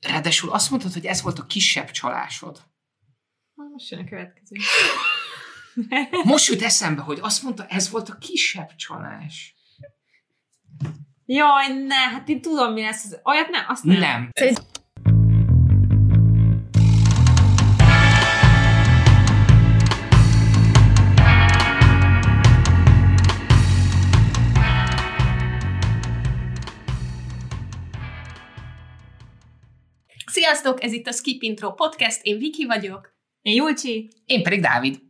Ráadásul azt mondtad, hogy ez volt a kisebb csalásod. Most jön a következő. Most jut eszembe, hogy azt mondta, ez volt a kisebb csalás. Jaj, ne, hát én tudom, mi lesz. az- Olyat nem, azt nem. Nem. Sziasztok, ez itt a Skip Intro Podcast, én Viki vagyok, Én Julcsi, Én pedig Dávid.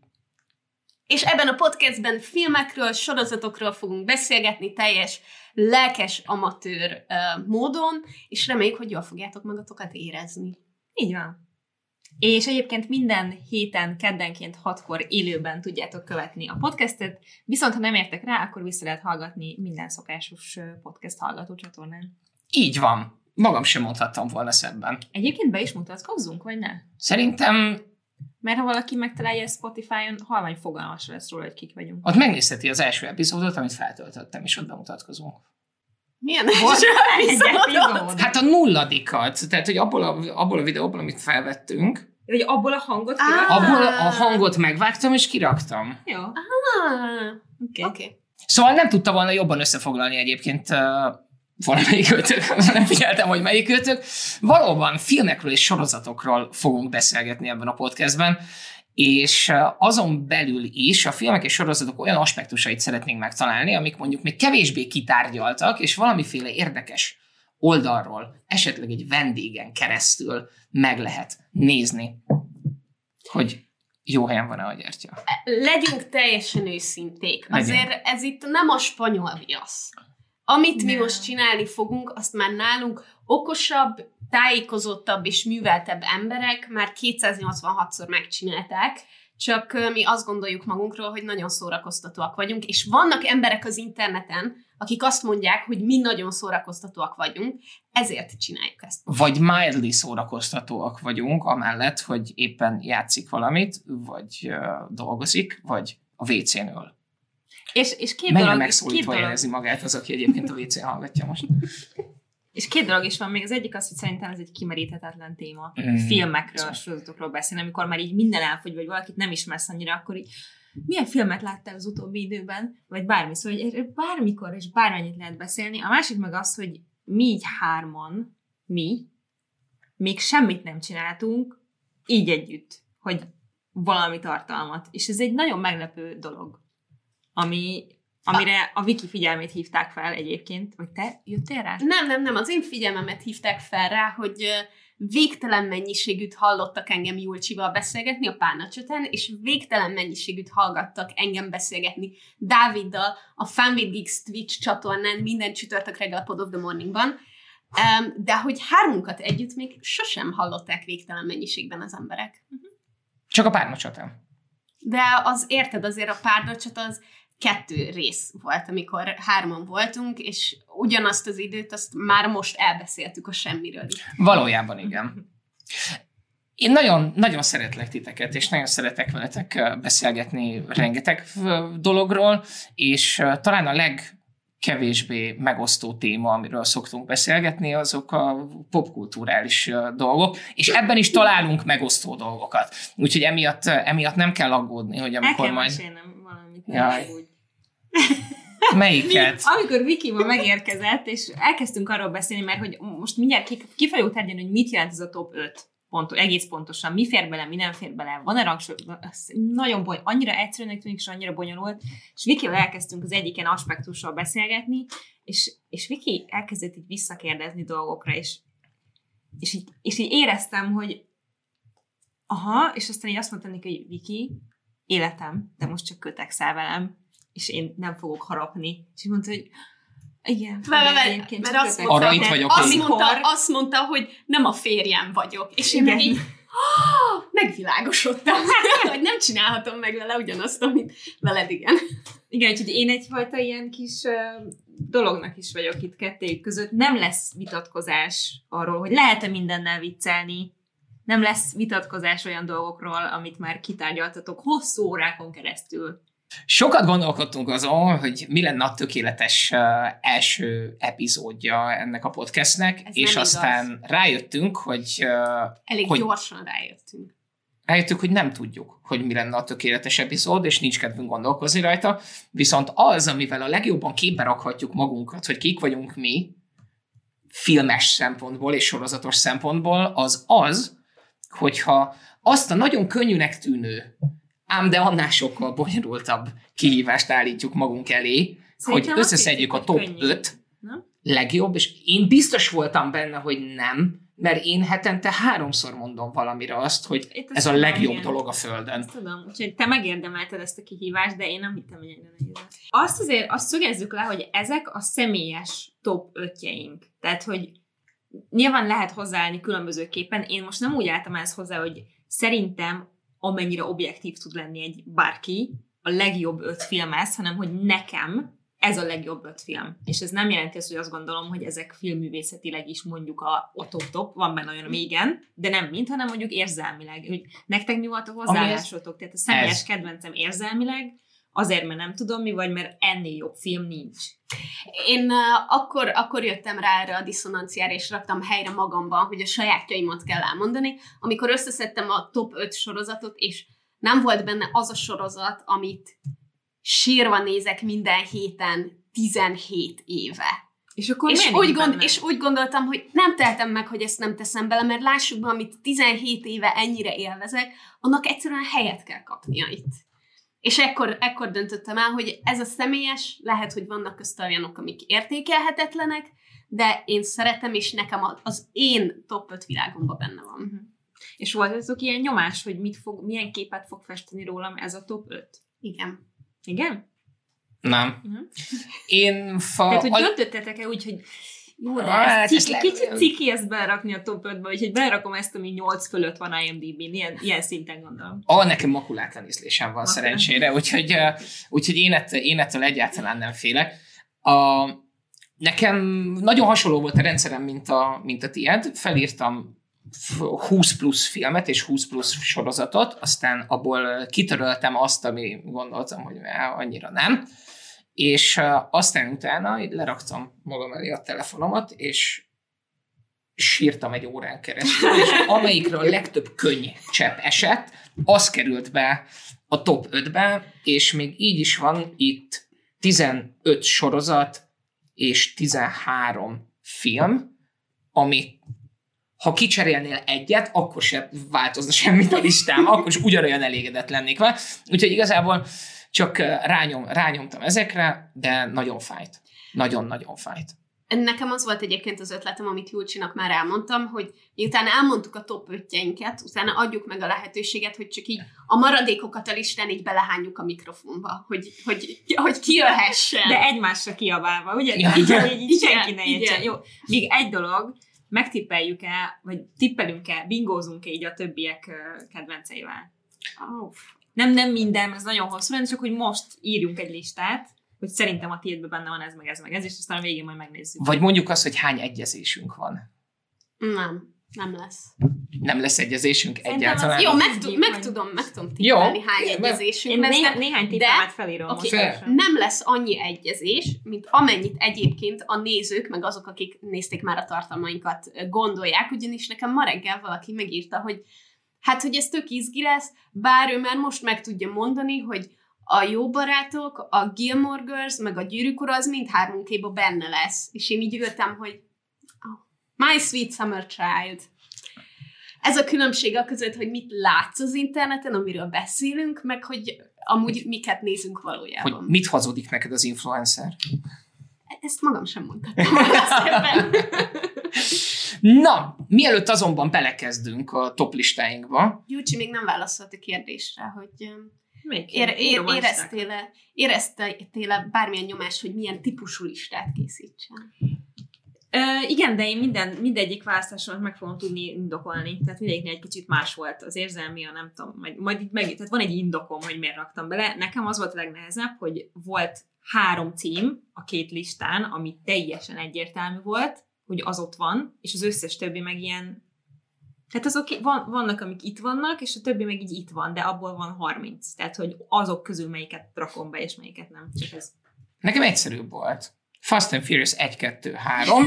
és ebben a podcastben filmekről, sorozatokról fogunk beszélgetni teljes lelkes amatőr uh, módon, és reméljük, hogy jól fogjátok magatokat érezni. így van. És egyébként minden héten, keddenként hatkor élőben tudjátok követni a podcastet, viszont ha nem értek rá, akkor vissza lehet hallgatni minden szokásos podcast hallgató csatornán. Így van. Magam sem mondhattam volna szebben. Egyébként be is mutatkozzunk, vagy ne? Szerintem Mert ha valaki megtalálja Spotify-on, halvány fogalmasra lesz róla, hogy kik vagyunk. ott megnézheti az első epizódot, amit feltöltöttem, és ott bemutatkozunk. Milyen egy epizódot? epizód. Hát a nulladikat, tehát hogy abból a, abból a videóból, amit felvettünk, Vagy abból a hangot Á. kirak- abból a hangot megvágtam és kiraktam. Jó, Ah, oké. Oké. Okay. Szóval nem tudta volna jobban összefoglalni egyébként valamelyik őtök, nem figyeltem, hogy melyik őtök. Valóban filmekről és sorozatokról fogunk beszélgetni ebben a podcastben, és azon belül is a filmek és sorozatok olyan aspektusait szeretnénk megtalálni, amik mondjuk még kevésbé kitárgyaltak, és valamiféle érdekes oldalról, esetleg egy vendégen keresztül meg lehet nézni, hogy jó helyen van-e a gyertya. Legyünk teljesen őszinték. Azért ez itt nem a spanyol viasz. Amit mi most csinálni fogunk, azt már nálunk okosabb, tájékozottabb és műveltebb emberek már 286-szor megcsinálták, csak mi azt gondoljuk magunkról, hogy nagyon szórakoztatóak vagyunk, és vannak emberek az interneten, akik azt mondják, hogy mi nagyon szórakoztatóak vagyunk, ezért csináljuk ezt. vagy mildly szórakoztatóak vagyunk, amellett, hogy éppen játszik valamit, vagy uh, dolgozik, vagy a WC-n ül. És, és két Mennyire dolog, két megszólítva dolog, érezi magát az, aki egyébként a WC-n hallgatja most. és két dolog is van még. Az egyik az, hogy szerintem ez egy kimeríthetetlen téma. Mm. Filmekről, sorozatokról beszélni, amikor már így minden elfogy, vagy valakit nem ismersz annyira, akkor így milyen filmet láttál az utóbbi időben, vagy bármi, szóval hogy bármikor és bármennyit lehet beszélni. A másik meg az, hogy mi így hárman, mi, még semmit nem csináltunk, így együtt, hogy valami tartalmat. És ez egy nagyon meglepő dolog, ami, amire a Viki figyelmét hívták fel egyébként. Vagy te jöttél rá? Nem, nem, nem, az én figyelmemet hívták fel rá, hogy végtelen mennyiségűt hallottak engem Julcsival beszélgetni a párnacsöten, és végtelen mennyiségűt hallgattak engem beszélgetni Dáviddal a Fun with Geeks Twitch csatornán minden csütörtök reggel a Pod of the Morningban, de hogy hármunkat együtt még sosem hallották végtelen mennyiségben az emberek. Csak a párnacsatán. De az érted, azért a párnacsot az kettő rész volt, amikor hárman voltunk, és ugyanazt az időt azt már most elbeszéltük a semmiről. Valójában igen. Én nagyon, nagyon szeretlek titeket, és nagyon szeretek veletek beszélgetni rengeteg dologról, és talán a legkevésbé megosztó téma, amiről szoktunk beszélgetni, azok a popkulturális dolgok, és ebben is találunk megosztó dolgokat. Úgyhogy emiatt, emiatt nem kell aggódni, hogy El amikor kell majd... mesélnem. Jaj. Úgy. Melyiket? Amikor Viki ma megérkezett, és elkezdtünk arról beszélni, mert hogy most mindjárt ki, ki fogjuk tárgyalni, hogy mit jelent ez a top 5 pont, egész pontosan, mi fér bele, mi nem fér bele, van-e rangsor, nagyon boly, annyira egyszerűnek tűnik, és annyira bonyolult, és Vikivel elkezdtünk az egyik ilyen aspektusról beszélgetni, és, és Viki elkezdett így visszakérdezni dolgokra, és, és, így, és így éreztem, hogy aha, és aztán így azt mondtam neki, hogy Viki, életem, de most csak kötekszel velem, és én nem fogok harapni. És mondta, hogy igen, Mert, mert, mert azt mondta, Arra itt vagyok azt én. mondta, Amikor- azt mondta, hogy nem a férjem vagyok. És én Igen. meg így "Ah, megvilágosodtam, hogy nem csinálhatom meg vele ugyanazt, amit veled igen. Igen, úgyhogy én egyfajta ilyen kis uh, dolognak is vagyok itt kettőjük között. Nem lesz vitatkozás arról, hogy lehet-e mindennel viccelni. Nem lesz vitatkozás olyan dolgokról, amit már kitárgyaltatok hosszú órákon keresztül. Sokat gondolkodtunk azon, hogy mi lenne a tökéletes első epizódja ennek a podcastnek, Ez és aztán igaz. rájöttünk, hogy Elég Hogy- gyorsan rájöttünk. rájöttünk, hogy nem tudjuk, hogy mi lenne a tökéletes epizód, és nincs kedvünk gondolkozni rajta, viszont az, amivel a legjobban képbe rakhatjuk magunkat, hogy kik vagyunk mi, filmes szempontból és sorozatos szempontból, az az, hogyha azt a nagyon könnyűnek tűnő, ám de annál sokkal bonyolultabb kihívást állítjuk magunk elé, Szerintem hogy összeszedjük a top könnyű. 5 Nem? legjobb, és én biztos voltam benne, hogy nem, mert én hetente háromszor mondom valamire azt, hogy Itt ez a legjobb igen. dolog a Földön. Ezt tudom, úgyhogy te megérdemelted ezt a kihívást, de én nem hittem, hogy ennyire nehéz. Azt azért azt szögezzük le, hogy ezek a személyes top ötjeink. Tehát, hogy nyilván lehet hozzáállni különbözőképpen. Én most nem úgy álltam ezt hozzá, hogy szerintem amennyire objektív tud lenni egy bárki, a legjobb öt film ez, hanem hogy nekem ez a legjobb öt film. És ez nem jelenti azt, hogy azt gondolom, hogy ezek filmművészetileg is mondjuk a, a top-top, van benne olyan, ami igen, de nem mind, hanem mondjuk érzelmileg. Hogy nektek mi volt a hozzáállásotok? Tehát a személyes Ez. kedvencem érzelmileg, azért, mert nem tudom mi, vagy mert ennél jobb film nincs. Én uh, akkor, akkor jöttem rá erre a diszonanciára, és raktam helyre magamban, hogy a sajátjaimat kell elmondani, amikor összeszedtem a top 5 sorozatot, és nem volt benne az a sorozat, amit sírva nézek minden héten 17 éve. És akkor És úgy, gond, és úgy gondoltam, hogy nem teltem meg, hogy ezt nem teszem bele, mert lássuk be, amit 17 éve ennyire élvezek, annak egyszerűen helyet kell kapnia itt. És ekkor, ekkor döntöttem el, hogy ez a személyes, lehet, hogy vannak közt olyanok, amik értékelhetetlenek, de én szeretem, és nekem az én top 5 világomban benne van. Mhm. És volt azok ilyen nyomás, hogy mit fog, milyen képet fog festeni rólam ez a top 5? Igen. Igen? Nem. Mhm. Én fa... Tehát, hogy döntöttetek-e úgy, hogy jó, de Hát, ez ciki, kicsit ciki ezt berakni a top 5-be, úgyhogy berakom ezt, ami 8 fölött van IMDb-n, ilyen, ilyen szinten gondolom. Ah, nekem makulátlan ízlésem van Makulátlan. szerencsére, úgyhogy, úgyhogy én, ettől, én ettől egyáltalán nem félek. A, nekem nagyon hasonló volt a rendszerem, mint a, mint a tiéd. Felírtam f- 20 plusz filmet és 20 plusz sorozatot, aztán abból kitöröltem azt, ami gondoltam, hogy annyira nem, és aztán utána leraktam magam elé a telefonomat, és sírtam egy órán keresztül, és amelyikre a legtöbb könny csepp esett, az került be a top 5-be, és még így is van itt 15 sorozat és 13 film, ami ha kicserélnél egyet, akkor sem változna semmit a listám, akkor is ugyanolyan elégedett lennék vele. Úgyhogy igazából csak rányom, rányomtam ezekre, de nagyon fájt. Nagyon-nagyon fájt. Nekem az volt egyébként az ötletem, amit Julcsinak már elmondtam, hogy miután elmondtuk a top 5 utána adjuk meg a lehetőséget, hogy csak így a maradékokat a listán így belehányjuk a mikrofonba, hogy, hogy, hogy kijöhessen. De egymásra kiabálva, ugye? Ja. Így, hogy így Igen, senki ne értsen. igen. Jó, még egy dolog, megtippeljük-e, vagy tippelünk-e, bingózunk-e így a többiek kedvenceivel? Oh, Nem, nem minden, ez nagyon hosszú lenne, csak hogy most írjunk egy listát, hogy szerintem a tiédben benne van ez, meg ez, meg ez, és aztán a végén majd megnézzük. Vagy mondjuk azt, hogy hány egyezésünk van. nem, nem lesz. Nem lesz egyezésünk Szerintem az egyáltalán. Jó, Jó, meg, tud, meg tudom, meg tudom Jó. tippelni, hány egyezésünk Én lesz, néha, de- néhány tippemet felírom gyorsan. nem lesz annyi egyezés, mint amennyit egyébként a nézők, meg azok, akik nézték már a tartalmainkat, gondolják, ugyanis nekem ma reggel valaki megírta, hogy hát, hogy ez tök izgi lesz, bár ő már most meg tudja mondani, hogy a jó barátok, a Gilmore Girls, meg a gyűrűk ura, az mindhármunkéba benne lesz. És én így ültem, hogy oh, My Sweet Summer Child. Ez a különbség a között, hogy mit látsz az interneten, amiről beszélünk, meg hogy amúgy miket nézünk valójában. Hogy mit hazudik neked az influencer? Ezt magam sem mondhatom. Na, mielőtt azonban belekezdünk a top listáinkba, Júcsi még nem válaszolt a kérdésre, hogy öm, Még ér, ér, írom a listák. éreztél-e, éreztél-e bármilyen nyomás, hogy milyen típusú listát készítsen? Ö, igen, de én minden, mindegyik választásomat meg fogom tudni indokolni. Tehát mindegyiknél egy kicsit más volt az érzelmi, a nem tudom, majd, majd itt meg, tehát van egy indokom, hogy miért raktam bele. Nekem az volt a legnehezebb, hogy volt három cím a két listán, ami teljesen egyértelmű volt, hogy az ott van, és az összes többi meg ilyen Tehát azok van, vannak, amik itt vannak, és a többi meg így itt van, de abból van 30. Tehát, hogy azok közül melyiket rakom be, és melyiket nem. Csak ez. Nekem egyszerűbb volt. Fast and Furious 1, 2, 3,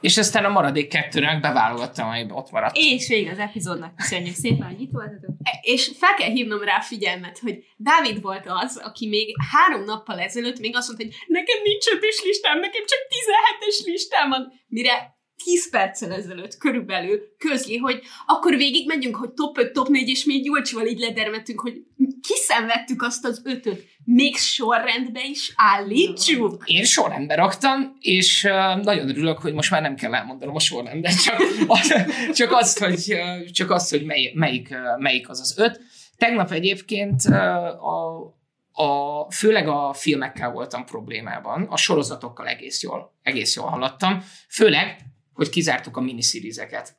és aztán a maradék kettőnek beválogattam, ami ott maradt. És végig az epizódnak köszönjük szépen, hogy itt voltatok. És fel kell hívnom rá figyelmet, hogy Dávid volt az, aki még három nappal ezelőtt még azt mondta, hogy nekem nincs ötös listám, nekem csak 17-es listám van, mire 10 perccel ezelőtt körülbelül közli, hogy akkor végig megyünk, hogy top 5, top 4, és még Gyulcsival így ledermettünk, hogy kiszenvedtük azt az ötöt. Még sorrendbe is állítsuk. Én sorrendbe raktam, és nagyon örülök, hogy most már nem kell elmondanom a sorrendet, csak, az, csak azt, hogy, csak azt, hogy mely, melyik, melyik az az öt. Tegnap egyébként a, a, főleg a filmekkel voltam problémában, a sorozatokkal egész jól, egész jól haladtam, főleg, hogy kizártuk a miniszírizeket.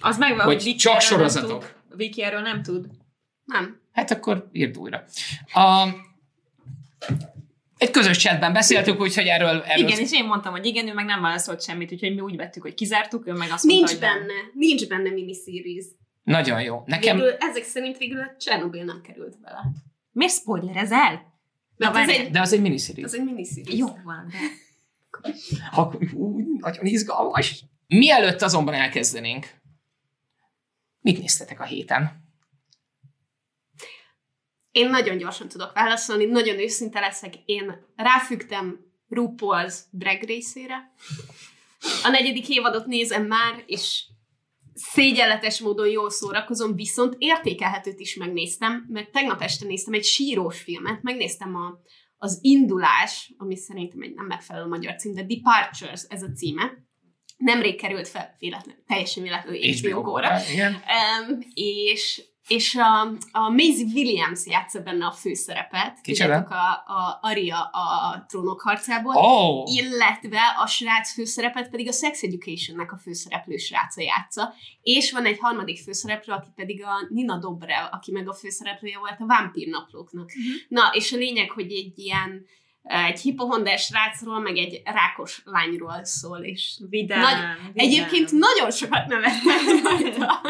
Az megvan, Hogy Viki csak erről nem sorozatok. tud. Viki erről nem tud. Nem. Hát akkor írd újra. A, egy közös chatben beszéltük, úgyhogy erről... erről Igen, és én mondtam, hogy igen, ő meg nem válaszolt semmit, úgyhogy mi úgy vettük, hogy kizártuk, ő meg azt mondta, Nincs hogy nem. benne, nincs benne miniseries. Nagyon jó. Nekem... Végül, ezek szerint végül a Chernobyl nem került bele. Miért spoilerezel? Ez várj. egy, De az egy miniseries. az egy miniseries. Jó van, de... Akkor, nagyon izgalmas. Mielőtt azonban elkezdenénk, mit néztetek a héten? Én nagyon gyorsan tudok válaszolni, nagyon őszinte leszek. Én ráfügtem RuPaul's Drag Race-ére. A negyedik évadot nézem már, és szégyenletes módon jól szórakozom, viszont értékelhetőt is megnéztem, mert tegnap este néztem egy sírós filmet, megnéztem a, az Indulás, ami szerintem egy nem megfelelő magyar cím, de Departures ez a címe. Nemrég került fel, véletlen, teljesen véletlenül HBO góra. Igen. Um, és és a, a Maisie Williams játsza benne a főszerepet. Kicsoda? Tudjátok, a, a Aria a trónok harcából. Oh, Illetve a srác főszerepet pedig a Sex Education-nek a főszereplő sráca játsza. És van egy harmadik főszereplő, aki pedig a Nina Dobrev, aki meg a főszereplője volt a Vámpír naplóknak. Mhm. Na, és a lényeg, hogy egy ilyen egy hipohondás srácról, meg egy rákos lányról szól, és Vidám, Nagy- vidám. egyébként nagyon sokat nevettem rajta.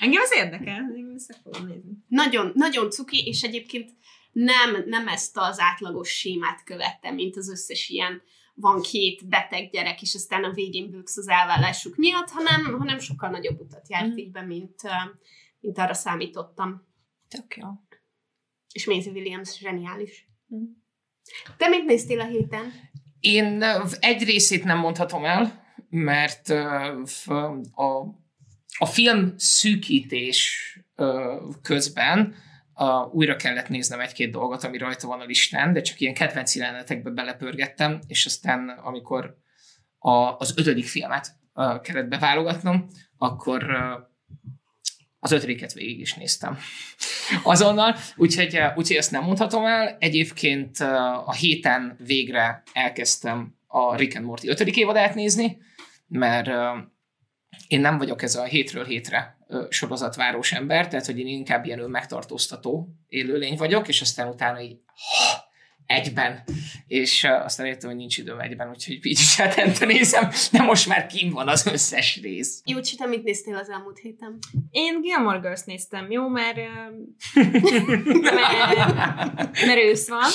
Engem az érdekel, össze fogom nézni. nagyon, nagyon cuki, és egyébként nem, nem ezt az átlagos sémát követtem, mint az összes ilyen van két beteg gyerek, és aztán a végén bőksz az elvállásuk miatt, hanem, hanem sokkal nagyobb utat járt Mm. így be, mint, mint arra számítottam. Tök jó. És Maisie Williams zseniális. Mm. Te mit néztél a héten? én egy részét nem mondhatom el, mert a, a film szűkítés közben újra kellett néznem egy-két dolgot, ami rajta van a listán, de csak ilyen kedvenc jelenetekbe belepörgettem, és aztán amikor a, az ötödik filmet ö, kellett beválogatnom, akkor az ötödiket végig is néztem azonnal, úgyhogy, úgyhogy ezt nem mondhatom el. Egyébként ö, a héten végre elkezdtem a Rick and Morty ötödik évadát nézni, mert én nem vagyok ez a hétről hétre sorozatvárós ember, tehát hogy én inkább ilyen önmegtartóztató élőlény vagyok, és aztán utána így ha, egyben, és aztán értem, hogy nincs időm egyben, úgyhogy így is hetente nézem, de most már kim van az összes rész. Jó, te mit néztél az elmúlt héten? Én Gilmore Girls néztem, jó, mert, mert, mert ősz van,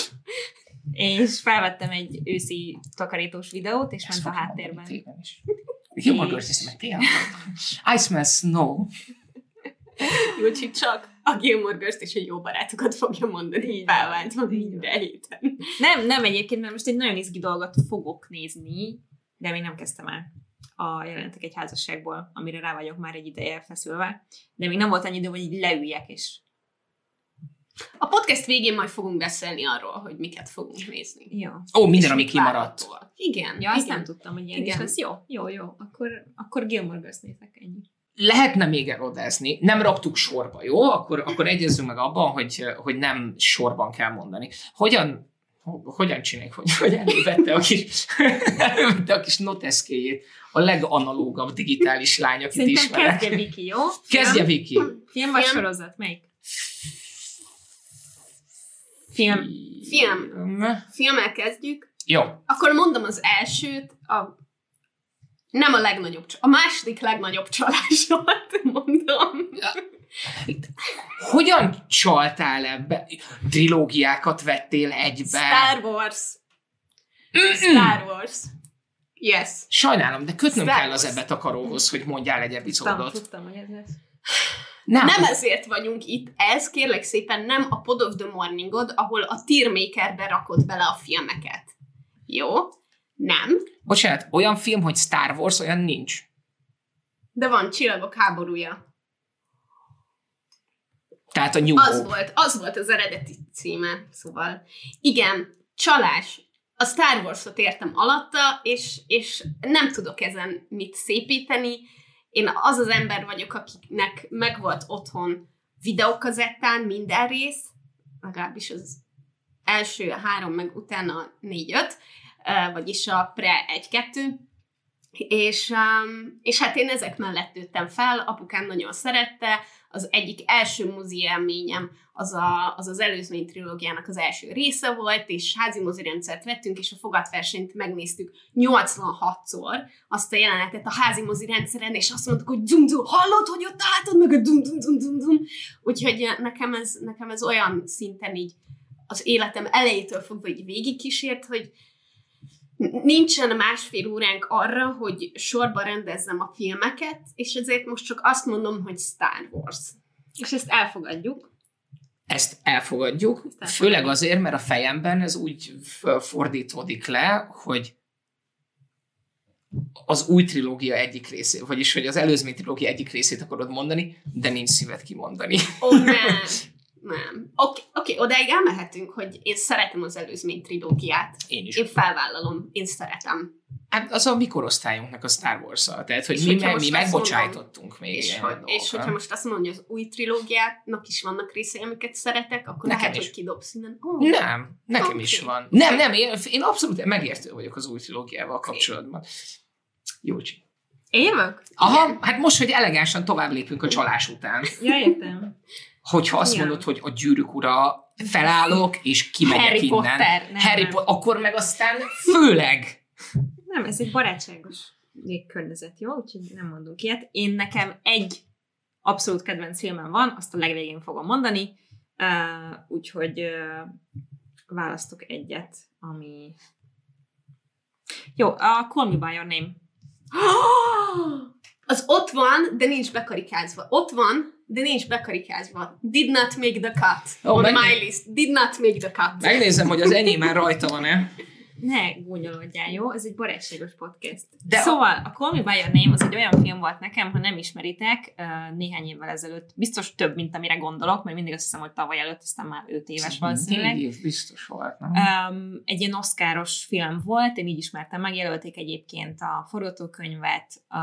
és felvettem egy őszi takarítós videót, és ment a háttérben. Is. Hiszem, hogy tényleg. I smell snow. Júlcsi csak a Gilmore Girls és a jó barátokat fogja mondani, Így van, felváltva így minden héten. Nem, nem egyébként, mert most egy nagyon izgi dolgot fogok nézni, de még nem kezdtem el a jelentek egy házasságból, amire rá vagyok már egy ideje feszülve, de még nem volt annyi idő, hogy így leüljek, és A podcast végén majd fogunk beszélni arról, hogy miket fogunk nézni. jó. Ó, minden, ami kimaradt. Igen. Ja, azt igen. nem tudtam, hogy ilyen Igen. is lesz. Jó, jó, jó. Akkor, akkor Gilmore Girls nézek ennyi. lehetne még elodázni, nem raktuk sorba, jó? Akkor, akkor egyezzünk meg abban, hogy, hogy nem sorban kell mondani. Hogyan, ho- hogyan csináljuk, hogy, hogy elővette a kis, elővette a kis noteszkéjét, a leganalógabb digitális lány, akit Szerintem ismerek. kezdje Viki, jó? Kezdje Viki. Film vagy sorozat? Melyik? Film. Film. Filmmel kezdjük. Jó. Akkor mondom az elsőt, a Nem a legnagyobb, a második legnagyobb csalás volt, mondom. Hogyan csaltál ebbe? Trilógiákat vettél egybe? Star Wars. Star Wars. Yes. Sajnálom, de kötnöm Star kell az ebbe takaróhoz, hogy mondjál egy Tudtam, epizódot. tudtam, hogy ez lesz. Nem, Nem ezért vagyunk itt, ez kérlek szépen nem a Pod of the Morningod, ahol a Tiermakerbe rakod bele a filmeket. Jó? Nem. Bocsánat, olyan film, hogy Star Wars, olyan nincs. De van Csillagok háborúja. Tehát a New Az Hope. volt, az volt az eredeti címe, szóval. Igen, csalás. A Star Wars-ot értem alatta, és, és nem tudok ezen mit szépíteni. Én az az ember vagyok, akiknek megvolt otthon videokazettán minden rész, legalábbis az első három, meg utána négy-öt, vagyis a pre egy-kettő, és, um, és hát én ezek mellett nőttem fel, apukám nagyon szerette, az egyik első mozi élményem az, a, az az előzmény trilógiának az első része volt, és házi mozirendszert vettünk, és a fogadversenyt megnéztük 86-szor, azt a jelenetet a házi mozirendszeren, és azt mondtuk, hogy dum dum, hallod, hogy ott álltad meg a dum dum dum dum dum. Úgyhogy eh, nekem ez, nekem ez olyan szinten így az életem elejétől fogva így végigkísért, hogy nincsen másfél óránk arra, hogy sorba rendezzem a filmeket, és ezért most csak azt mondom, hogy Star Wars. És ezt elfogadjuk. Ezt elfogadjuk, elfogadjuk. főleg azért, mert a fejemben ez úgy fordítódik le, hogy az új trilógia egyik részé, vagyis hogy az előzmény trilógia egyik részét akarod mondani, de nincs szíved kimondani. Ó, oh, nem. Nem. Oké, okay, odáig elmehetünk, hogy én szeretem az előzmény trilógiát. Én is. Én felvállalom, én szeretem. Hát az a mi korosztályunknak a Star Wars-szal. Tehát, hogy És mi, me, mi megbocsájtottunk még És, ilyen hogy, és hogyha most azt mondom, hogy az új trilógiának is vannak részei, amiket szeretek, akkor Nekem lehet, is. hogy kidobsz innen. Oh, Nem, nekem is van. Nem, nem, én, én abszolút megértő vagyok az új trilógiával kapcsolatban. Jócsi. Én jövök? Aha, hát most, hogy elegánsan tovább lépünk a csalás után. Ja, értem. Hogyha azt Ja. mondod, hogy a gyűrűk ura, felállok, és kimegyek Harry innen. Potter, nem, Harry. Potter, akkor meg aztán főleg. Nem, ez egy barátságos környezet, jó? Úgyhogy nem mondunk ilyet. Én nekem egy abszolút kedvenc filmem van, azt a legvégén fogom mondani, uh, úgyhogy uh, választok egyet, ami... Jó, a Call Me By Your Name. Az ott van, de nincs bekarikázva. Ott van, de nincs bekarikázva. Did not make the cut. Ó, On meg- my list. Did not make the cut. Megnézem, hogy az enyém már rajta van-e. Ne gúnyolódjál, jó? Ez egy barátságos podcast. De szóval, a Call Me By Your Name az egy olyan film volt nekem, ha nem ismeritek, néhány évvel ezelőtt, biztos több, mint amire gondolok, mert mindig azt hiszem, hogy tavaly előtt, aztán már 5 éves valószínűleg. Év biztos volt, nem? Um, egy ilyen oszkáros film volt, én így ismertem meg, jelölték egyébként a forgatókönyvet, a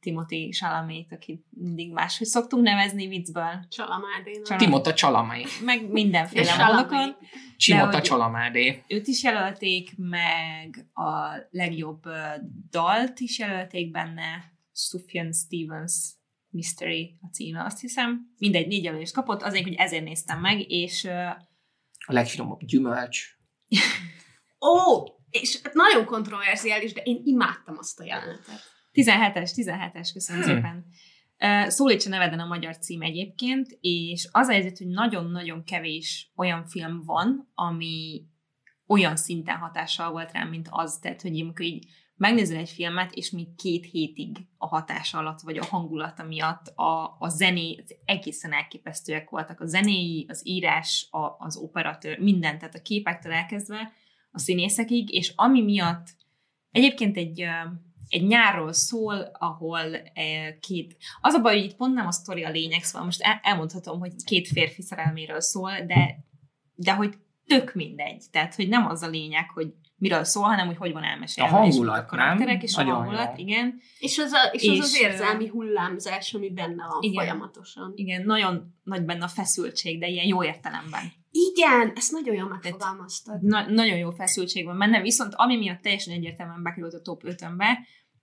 Timothy Chalamet, akit mindig máshogy szoktunk nevezni viccből, Csalamádénak. Csalam- Timota Csalamai. meg mindenféle módokon. Csimota Csalamádé. Őt is jelölték, meg a legjobb dalt is jelölték benne, Sufjan Stevens Mystery a címe, azt hiszem. Mindegy, négy jelölést kapott, azért, hogy ezért néztem meg, és A legfinomabb gyümölcs. Ó, és hát nagyon kontroverziális, de én imádtam azt a jelenetet. 17-es, 17-es, köszönöm Hmm. szépen. Szólítsa neveden a magyar cím egyébként, és az a helyzet, hogy nagyon-nagyon kevés olyan film van, ami olyan szinten hatással volt rám, mint az, tehát, hogy amikor így megnézel egy filmet, és még két hétig a hatás alatt, vagy a hangulata miatt a, a zené, az egészen elképesztőek voltak. A zenéi, az írás, a, az operatőr, minden, tehát a képektől elkezdve a színészekig, és ami miatt egyébként egy, egy nyárról szól, ahol eh, két... Az a baj, hogy itt pont nem a sztori a lényeg, szóval most el, elmondhatom, hogy két férfi szerelméről szól, de, de hogy tök mindegy. Tehát, hogy nem az a lényeg, hogy miről szól, hanem hogy hogy van elmesélve. A hangulat, és a karakterek, nem? és a Nagyon hangulat, jó. igen. És az, a, és az, És, az ö, érzelmi hullámzás, ami benne van igen. folyamatosan. Igen, nagyon nagy benne a feszültség, de ilyen jó értelemben. Igen, ezt nagyon jól megfogalmaztad. Na, nagyon jó feszültség van benne, viszont ami miatt teljesen egyértelműen bekerült a top 5-önbe,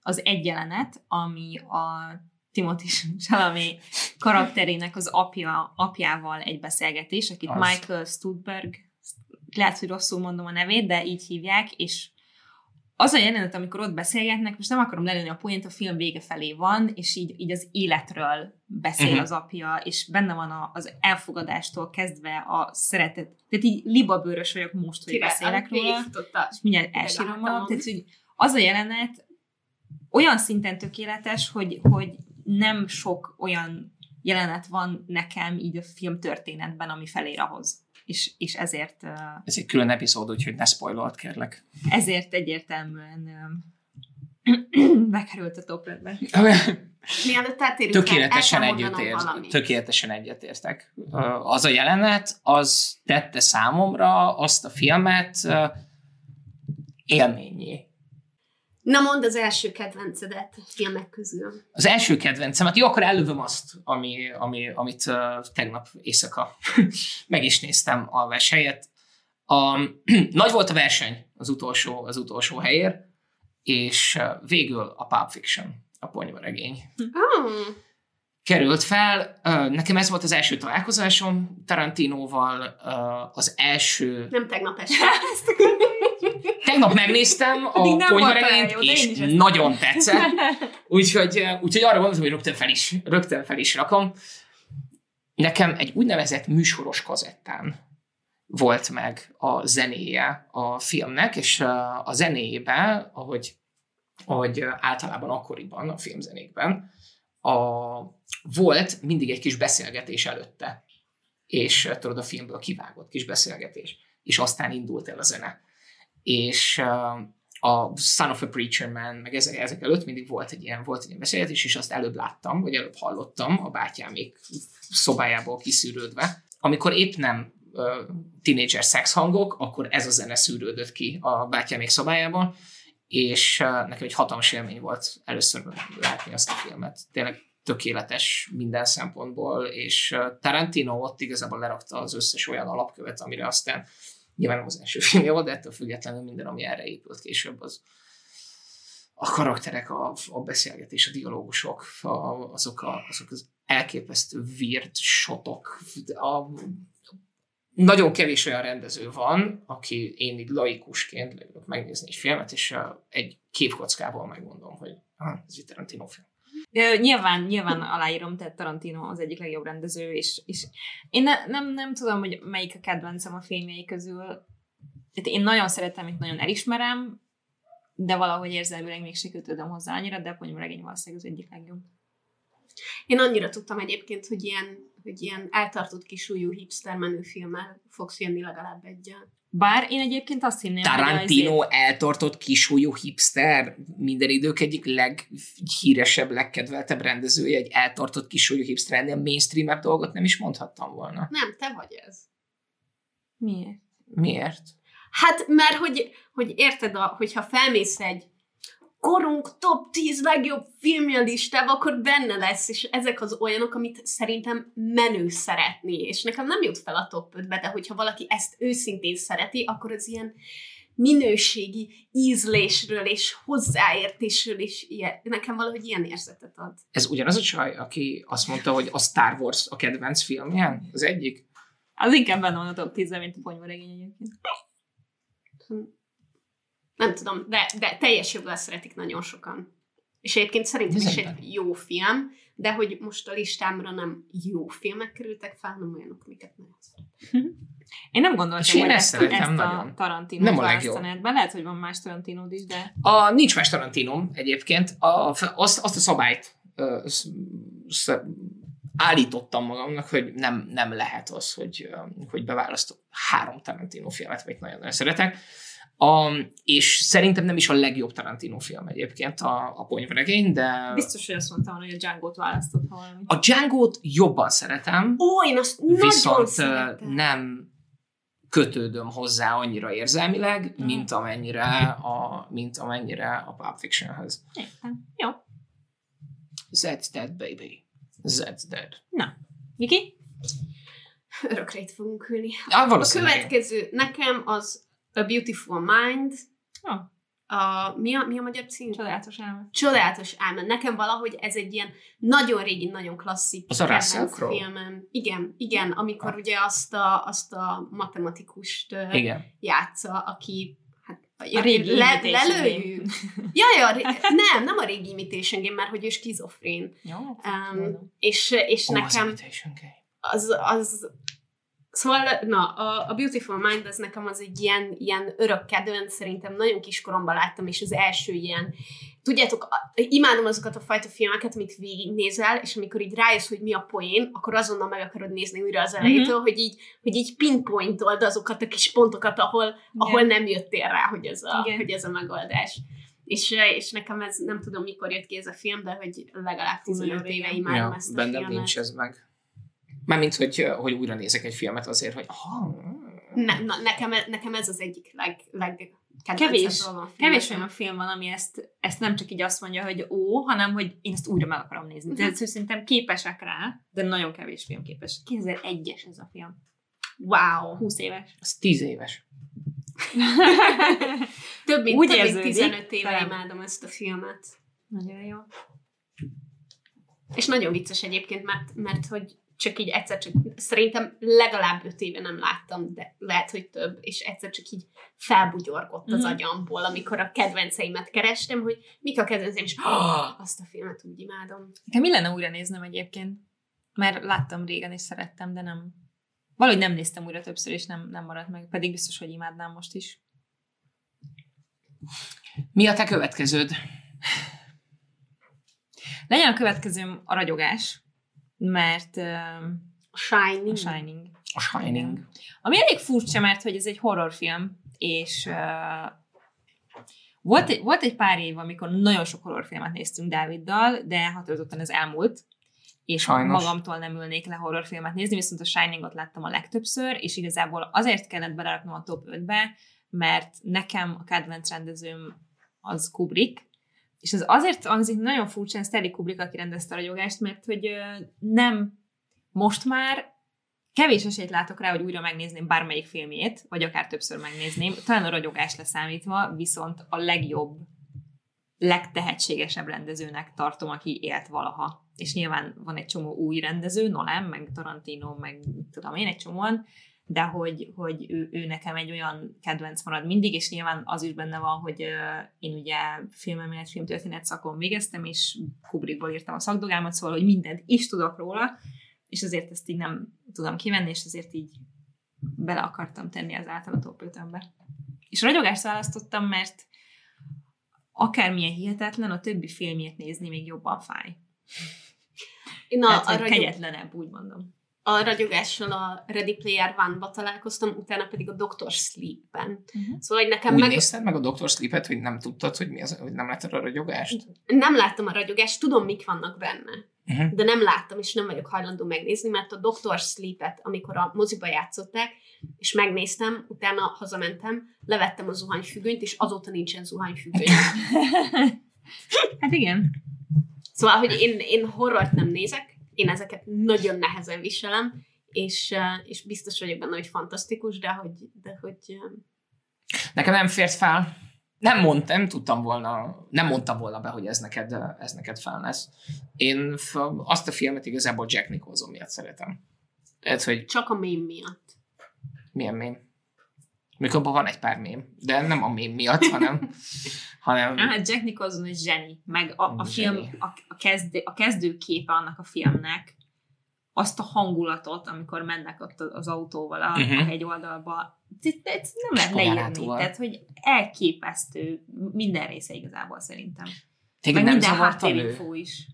az egy jelenet, ami a Timothy Chalamet karakterének az apja, apjával egy beszélgetés, akit Az. Michael Studberg, lehet, hogy rosszul mondom a nevét, de így hívják, és az a jelenet, amikor ott beszélgetnek, most nem akarom lelőni a poént, a film vége felé van, és így, így az életről beszél uh-huh. az apja, és benne van a, az elfogadástól kezdve a szeretet. Tehát így libabőrös vagyok most, hogy beszélek róla, és mindjárt elsírom magam. Tehát, hogy az a jelenet olyan szinten tökéletes, hogy, hogy nem sok olyan jelenet van nekem így a film történetben, ami felér ahhoz. És, és ezért, uh, Ez egy külön epizód, úgyhogy ne spoilolt, kérlek. ezért egyértelműen bekerült a top 5-be. Mielőtt átérünk tökéletesen el, valamit. tökéletesen egyetértek. Az a jelenet, az tette számomra azt a filmet élményé. Na mondd az első kedvencedet filmek közül. Az első kedvencem, hát jó, akkor elővöm azt, ami, ami, amit uh, tegnap éjszaka meg is néztem a helyet. A, nagy volt a verseny az utolsó, az utolsó helyért, és uh, végül a Pulp Fiction, a ponyvaregény Oh, került fel. Nekem ez volt az első találkozásom Tarantinóval, ö, az első... nem tegnap este. Tegnap megnéztem a én és nagyon tetszett. Úgyhogy, ö, úgyhogy arra gondoltam, hogy rögtön fel is, rögtön fel is rakom. Nekem egy úgynevezett műsoros kazettán volt meg a zenéje a filmnek, és a zenéjében, ahogy, ahogy általában akkoriban a filmzenékben, a, volt mindig egy kis beszélgetés előtte, és tudod, a filmből kivágott kis beszélgetés, és aztán indult el a zene. És a Son of a Preacher Man, meg ezek, ezek előtt mindig volt egy, ilyen, volt egy ilyen beszélgetés, és azt előbb láttam, vagy előbb hallottam a bátyámék szobájából kiszűrődve. Amikor épp nem uh, tínédzser szex hangok, akkor ez a zene szűrődött ki a bátyámék szobájából, és uh, nekem egy hatalmas élmény volt először látni azt a filmet. Tényleg tökéletes minden szempontból, és Tarantino ott igazából lerakta az összes olyan alapkövet, amire aztán nyilván nem az első filmje volt, de ettől függetlenül minden, ami erre épült később, az a karakterek, a, a beszélgetés, a dialógusok, a, azok, a, azok az elképesztő weird shotok, a, nagyon kevés olyan rendező van, aki én így laikusként leülök megnézni egy filmet, és egy képkockából megmondom, hogy ah, ez egy Tarantino film. Ö, Nyilván, nyilván aláírom, tehát Tarantino az egyik legjobb rendező, és, és én ne, nem, nem tudom, hogy melyik a kedvencem a filmjei közül. Tehát én nagyon szeretem, itt nagyon elismerem, de valahogy érzelmileg még se kötődöm hozzá annyira, de a ponyvaregény valószínűleg az egyik legjobb. Én annyira tudtam egyébként, hogy ilyen, hogy ilyen eltartott kisúlyú hipster menőfilmmel fogsz jönni legalább egyel. Bár én egyébként azt hinném, hogy Tarantino azért- eltartott kisúlyú hipster, minden idők egyik leghíresebb, legkedveltebb rendezője, egy eltartott kisúlyú hipster, ennél mainstream dolgot nem is mondhattam volna. Nem, te vagy ez. Miért? Miért? Hát, mert hogy, hogy érted, a, hogyha felmész egy korunk top 10 legjobb filmje listába, akkor benne lesz, és ezek az olyanok, amit szerintem menő szeretni, és nekem nem jut fel a top 5-be, de hogyha valaki ezt őszintén szereti, akkor az ilyen minőségi ízlésről és hozzáértésről is ilyen, nekem valahogy ilyen érzetet ad. Ez ugyanaz a csaj, aki azt mondta, hogy a Star Wars a kedvenc filmje? Az egyik? Az inkább benne van a top 10 mint a ponyvaregény egyébként. Nem tudom, de, de teljes joggal szeretik nagyon sokan. És egyébként szerintem is egy jó film, de hogy most a listámra nem jó filmek kerültek fel, hanem olyanok, amiket nagyon szeretek. Én nem És gondoltam, én hogy ezt ezt, ezt a nagyon. Tarantino Nem a legjobb. be. Lehet, hogy van más Tarantinód is, de A, nincs más Tarantinom egyébként. A, azt, azt a szabályt ö, sz, sz, állítottam magamnak, hogy nem, nem lehet az, hogy, hogy beválasztok három Tarantino filmet, amit nagyon-nagyon szeretek. A, és szerintem nem is a legjobb Tarantino film egyébként a, a ponyvaregény, de biztos, hogy azt mondtam, hogy a Django-t választott ha valamit. a Django-t jobban szeretem, Ó, én azt viszont szeretem. nem kötődöm hozzá annyira érzelmileg, Mhm. mint amennyire a, mint amennyire a Pulp Fictionhez. Értem. Jó. That's dead, baby. That's dead. Viki? Örökre itt fogunk ülni. Ah, A következő nekem az A Beautiful Mind. Ó, A, mi, a, mi a magyar cím? csodálatos álma. Csodálatos álma. Nekem valahogy ez egy ilyen nagyon régi, nagyon klasszik Az a filmem. Igen, igen, amikor Ah. ugye azt a, azt a matematikust Igen. játsza, aki hát A régi Le, lelőjük. Ja, ja, ré- nem, nem a régi Imitation Game, mert hogy ő skizofrén. Jó, Um, és, és Ó, nekem Imitation Game. az, az Szóval, na, a, a Beautiful Mind az nekem az egy ilyen, ilyen örök kedvenc, szerintem nagyon kiskoromban láttam, és az első ilyen, tudjátok, imádom azokat a fajta filmeket, amit végignézel, és amikor így rájössz, hogy mi a poén, akkor azonnal meg akarod nézni újra az elejétől, Mhm. hogy így, hogy így pinpointold azokat a kis pontokat, ahol, ahol nem jöttél rá, hogy ez a, Igen. hogy ez a megoldás. És, és nekem ez, nem tudom mikor jött ki ez a film, de hogy legalább 15 Nagyon éve imádom Ja, ezt a bennem filmet. nincs ez meg. Mármint, hogy, hogy újra nézek egy filmet azért, hogy aha, Ne, na, nekem, nekem ez az egyik leg, leg Kevés, kevés olyan film van, ami ezt, ezt nem csak így azt mondja, hogy ó, hanem hogy én ezt újra meg akarom nézni. Tehát uh szerintem képesek rá, de nagyon kevés film képes. 2001-es ez a film. Wow. 20 éves. ez tíz éves. Több mint, Úgy több mint érződik, 15 éve talán. imádom ezt a filmet. Nagyon jó. És nagyon vicces egyébként, mert, mert hogy csak így egyszer csak, szerintem legalább 5 éve nem láttam, de lehet, hogy több, és egyszer csak így felbugyorgott az Mhm. agyamból, amikor a kedvenceimet kerestem, hogy mik a kedvenceim, és oh, azt a filmet úgy imádom. Nekem mi lenne újra néznem egyébként? Mert láttam régen és szerettem, de nem. Valahogy nem néztem újra többször, és nem, nem maradt meg. Pedig biztos, hogy imádnám most is. Mi a te következőd? Legyen a következőm a ragyogás, mert uh, A Shining. a Shining. A Shining. Ami elég furcsa, mert hogy ez egy horrorfilm, és uh, volt, egy, volt egy pár év, amikor nagyon sok horrorfilmet néztünk Dáviddal, de határozottan ez elmúlt, és Sajnos. magamtól nem ülnék le horrorfilmet nézni, viszont a Shiningot láttam a legtöbbször, és igazából azért kellett beleraknom a top 5-be, mert nekem a kedvenc rendezőm az Kubrick, és ez azért hangzik nagyon furcsán Stanley Kubrick, aki rendezte a ragyogást, mert hogy nem most már kevés esélyt látok rá, hogy újra megnézném bármelyik filmjét, vagy akár többször megnézném, talán a ragyogás leszámítva, viszont a legjobb, legtehetségesebb rendezőnek tartom, aki élt valaha. És nyilván van egy csomó új rendező, Nolan, meg Tarantino, meg tudom én, egy csomóan, de hogy, hogy ő, ő, nekem egy olyan kedvenc marad mindig, és nyilván az is benne van, hogy én ugye filmemélet, filmtörténet szakon végeztem, és Kubrickból írtam a szakdogámat, szóval, hogy mindent is tudok róla, és azért ezt így nem tudom kivenni, és ezért így bele akartam tenni az által a top 5-önbe. És ragyogást választottam, mert akármilyen hihetetlen, a többi filmjét nézni még jobban fáj. Na, Tehát, a, ragyog, kegyetlenebb, úgy mondom. A ragyogással a Ready Player One-ba találkoztam, utána pedig a Doctor Sleep-ben. Uh-huh. Szóval, hogy nekem Úgy meg... nézted meg a Dr. Sleep-et, hogy nem tudtad, hogy, mi az, hogy nem láttad a ragyogást? Nem láttam a ragyogást, tudom, mik vannak benne. Uh-huh. de nem láttam, és nem vagyok hajlandó megnézni, mert a Doctor Sleep-et, amikor a moziba játszották, és megnéztem, utána hazamentem, levettem a zuhanyfüggönyt, és azóta nincsen zuhanyfüggöny. hát igen. Szóval, hogy én, én horrort nem nézek, én ezeket nagyon nehezen viselem, és, és biztos vagyok benne, hogy fantasztikus, de hogy, de hogy Nekem nem fért fel. Nem mondtam, nem tudtam volna, nem mondtam volna be, hogy ez neked, ez neked fel lesz. Én azt a filmet igazából Jack Nicholson miatt szeretem. Tehát, hogy csak a mém miatt. milyen mém. Mikor abban van egy pár mém, de nem a mém miatt, hanem, hanem Á, Hát Jack Nicholson egy zseni, meg a, a film, Zseni. a, a, kezdő, a kezdőképe annak a filmnek, azt a hangulatot, amikor mennek ott az autóval a, Mhm. a hegyoldalba, ez nem lehet leírni. Tehát, hogy elképesztő minden része igazából szerintem. téged Meg nem minden háttérinfó is.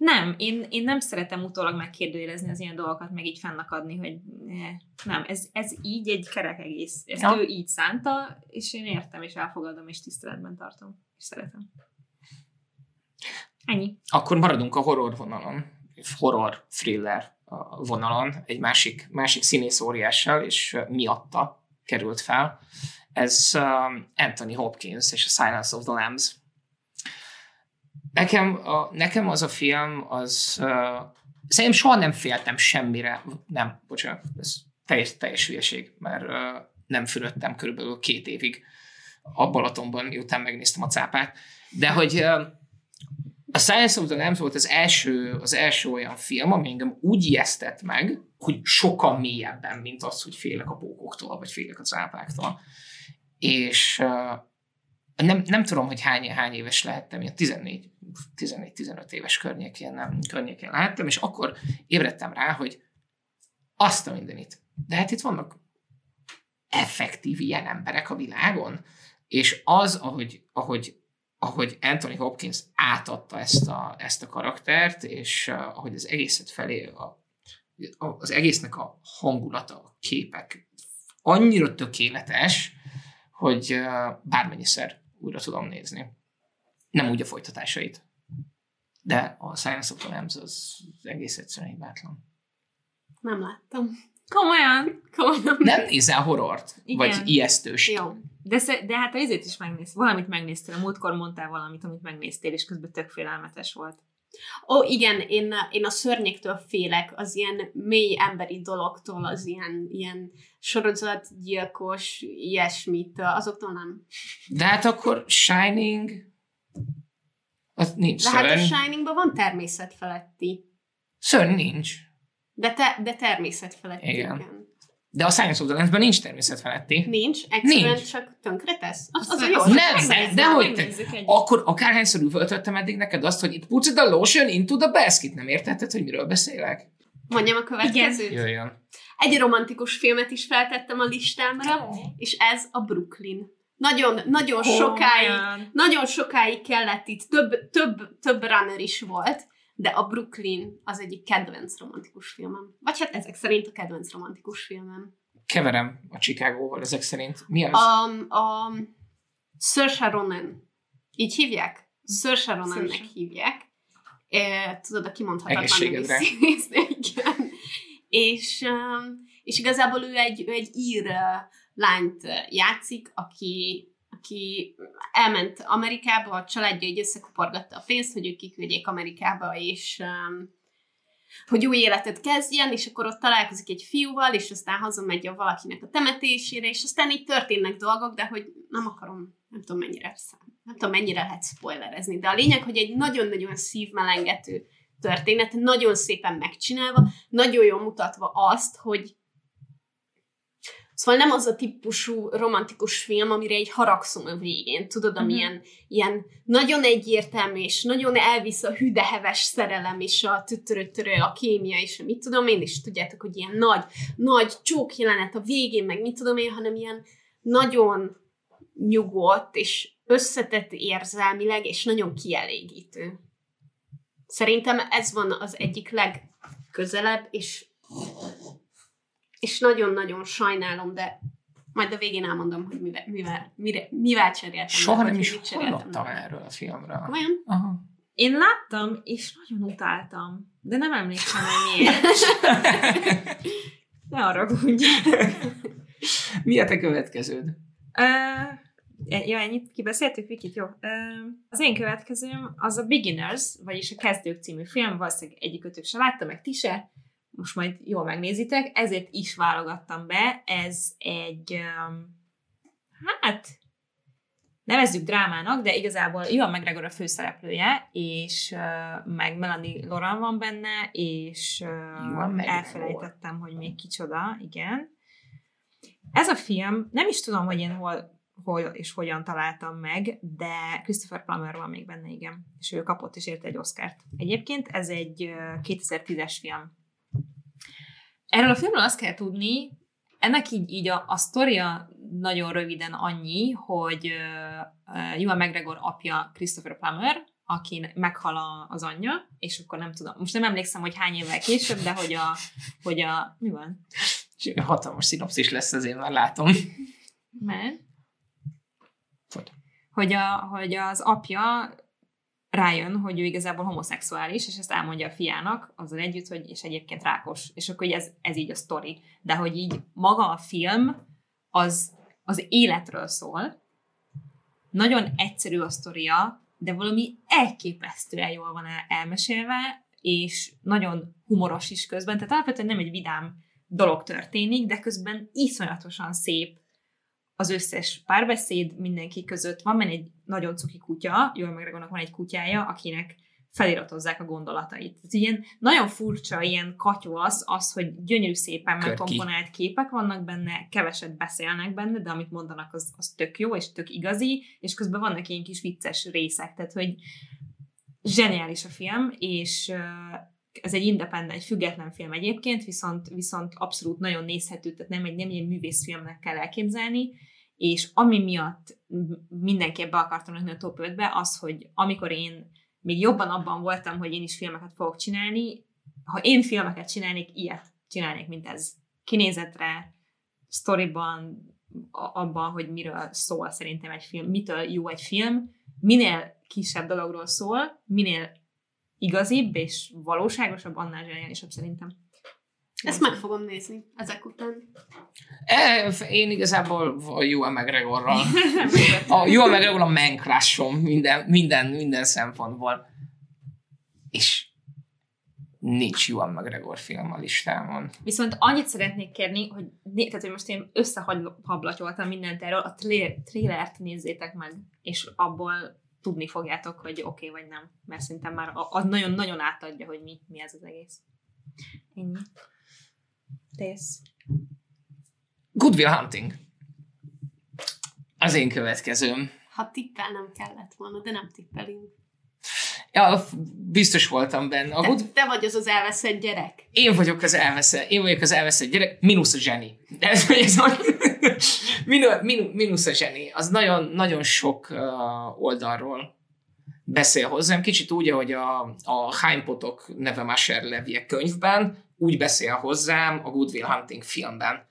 Nem, én, én nem szeretem utólag megkérdőjelezni az ilyen dolgokat, meg így fennakadni, hogy eh, nem, ez, ez így egy kerek egész. Ezt Ja. ő így szánta, és én értem, és elfogadom, és tiszteletben tartom, és szeretem. Ennyi. Akkor maradunk a horror vonalon, horror thriller vonalon, egy másik, másik színész óriással, és uh, miatta került fel. Ez um, Anthony Hopkins és a Silence of the Lambs. Nekem, a, nekem az a film, az uh, szerintem soha nem féltem semmire, nem, bocsánat, ez teljes, teljes hülyeség, mert uh, nem fürödtem körülbelül két évig a Balatonban, miután megnéztem a cápát, de hogy uh, a Science of the Lambs volt az első, az első olyan film, ami engem úgy ijesztett meg, hogy sokkal mélyebben, mint az, hogy félek a pókoktól, vagy félek a cápáktól. és uh, nem, nem tudom, hogy hány, hány éves lehettem, ilyen 14, 14-15 éves környékén, nem, környékén lehettem, és akkor ébredtem rá, hogy azt a mindenit. De hát itt vannak effektív ilyen emberek a világon, és az, ahogy, ahogy, ahogy Anthony Hopkins átadta ezt a, ezt a karaktert, és uh, ahogy az egészet felé, a, az egésznek a hangulata, a képek annyira tökéletes, hogy uh, bármennyiszer újra tudom nézni. Nem úgy a folytatásait. De a Science of the Lambs az, egész egyszerűen hibátlan. Nem láttam. Komolyan? Komolyan. Nem nézel horrort? Igen. Vagy ijesztős? Jó. De, sze- de hát izét is megnéz. Valamit megnéztél. A múltkor mondtál valamit, amit megnéztél, és közben tök félelmetes volt. Ó, igen, én, én a szörnyektől félek, az ilyen mély emberi dologtól, az ilyen, ilyen sorozatgyilkos, ilyesmit, azoktól nem. De hát akkor Shining, az nincs De hát a szörny. Shiningban van természet feletti. Szörny nincs. De, te, de természet feletti. Igen. igen. De a Science of the Lambs-ben nincs természet feletti. Nincs, egyszerűen Nincs. csak tönkretesz. Az, az a Azt jó. Nem, megnézzük, de- de hogy te-. Akkor akárhányszor üvöltöttem eddig neked azt, hogy itt puts the lotion into the basket. Nem értetted, hogy miről beszélek? Mondjam a következőt. Jöjjön. Egy romantikus filmet is feltettem a listámra, és ez a Brooklyn. Nagyon, nagyon sokáig, Komolyan. nagyon sokáig kellett itt, több, több, több runner is volt, de a Brooklyn az egyik kedvenc romantikus filmem. Vagy hát ezek szerint a kedvenc romantikus filmem. Keverem a Chicagóval ezek szerint. Mi az? A, a Saoirse Ronan. Így hívják? Saoirse Ronannek Saoirse. hívják. E, tudod, a kimondhatatlan színésznő, igen. És, um, és igazából ő egy, ő egy ír lányt játszik, aki, aki elment Amerikába, a családja így összekuporgatta a pénzt, hogy ők kiküldjék Amerikába, és um, hogy új életet kezdjen, és akkor ott találkozik egy fiúval, és aztán hazamegy a valakinek a temetésére, és aztán így történnek dolgok, de hogy nem akarom, nem tudom mennyire nem tudom mennyire lehet spoilerezni, de a lényeg, hogy egy nagyon-nagyon szívmelengető történet, nagyon szépen megcsinálva, nagyon jól mutatva azt, hogy Szóval nem az a típusú romantikus film, amire egy haragszom a végén, tudod, Mhm. amilyen ilyen nagyon egyértelmű, és nagyon elvisz a hüdeheves szerelem, és a tütörötörő, a kémia, és a mit tudom én, és tudjátok, hogy ilyen nagy, nagy csók jelenet a végén, meg mit tudom én, hanem ilyen nagyon nyugodt, és összetett érzelmileg, és nagyon kielégítő. Szerintem ez van az egyik legközelebb, és és nagyon-nagyon sajnálom, de majd a végén elmondom, hogy mivel, mivel, mire, mivel cseréltem. Soha nem is hallottam erről a filmről. Komolyan? Aha. Én láttam, és nagyon utáltam. De nem emlékszem, hogy miért. Ne haragudj. Mi a te következőd? Uh, ja, ennyit kibeszéltük, Vikit? Jó. Uh, az én következőm az a Beginners, vagyis a Kezdők című film, valószínűleg egyikőtök se látta, meg ti se, most majd jól megnézitek, ezért is válogattam be. Ez egy, um, hát, nevezzük drámának, de igazából Ivan McGregor a főszereplője, és uh, meg Melanie Laurent van benne, és uh, elfelejtettem, hogy még kicsoda, igen. Ez a film, nem is tudom, hogy én hol, hol és hogyan találtam meg, de Christopher Plummer van még benne, igen. És ő kapott is érte egy Oscárt. Egyébként ez egy ö, 2010-es film. Erről a filmről azt kell tudni, ennek így, így a, a sztoria nagyon röviden annyi, hogy uh, Ewan McGregor apja Christopher Plummer, aki meghal az anyja, és akkor nem tudom, most nem emlékszem, hogy hány évvel később, de hogy a, hogy a mi van? Hatalmas szinopszis lesz, azért már látom. Mert? Hogy? Hogy, a, hogy az apja rájön, hogy ő igazából homoszexuális, és ezt elmondja a fiának, azzal együtt, hogy és egyébként rákos. És akkor hogy ez, ez így a sztori. De hogy így maga a film az, az életről szól, nagyon egyszerű a sztoria, de valami elképesztően jól van el, elmesélve, és nagyon humoros is közben, tehát alapvetően nem egy vidám dolog történik, de közben iszonyatosan szép az összes párbeszéd mindenki között. Van benne egy nagyon cuki kutya, jól megregónak van egy kutyája, akinek feliratozzák a gondolatait. Tehát ilyen nagyon furcsa, ilyen katyó az, az, hogy gyönyörű szépen megkomponált képek vannak benne, keveset beszélnek benne, de amit mondanak, az, az tök jó, és tök igazi, és közben vannak ilyen kis vicces részek, tehát hogy zseniális a film, és ez egy independent, egy független film egyébként, viszont, viszont abszolút nagyon nézhető, tehát nem egy nem ilyen művészfilmnek kell elképzelni, és ami miatt mindenképp be akartam lenni a top 5-be, az, hogy amikor én még jobban abban voltam, hogy én is filmeket fogok csinálni, ha én filmeket csinálnék, ilyet csinálnék, mint ez. Kinézetre, sztoriban, abban, hogy miről szól szerintem egy film, mitől jó egy film, minél kisebb dologról szól, minél igazibb és valóságosabb, annál zseniálisabb szerintem. Ezt meg fogom nézni ezek után. E, én igazából a Ewan McGregorral, a Ewan McGregor a man crushom minden, minden, minden szempontból. És nincs Ewan McGregor film a listámon. Viszont annyit szeretnék kérni, hogy, tehát, hogy most én összehablatyoltam mindent erről, a trélert nézzétek meg, és abból tudni fogjátok, hogy oké okay, vagy nem, mert szerintem már az nagyon-nagyon átadja, hogy mi, mi ez az egész. Ennyi. Tész. Good Will Hunting. Az én következőm. Ha tippel nem kellett volna, de nem tippelünk. Ja, biztos voltam benne. A te, good... te vagy az az elveszett gyerek. Én vagyok az elveszett, én vagyok az elveszett gyerek, mínusz a zseni. Ez, ez mínusz a zseni. Az nagyon, nagyon sok uh, oldalról beszél hozzám. Kicsit úgy, ahogy a, a Heimpotok neve Masher Levie könyvben, úgy beszél hozzám a Good Will Hunting filmben,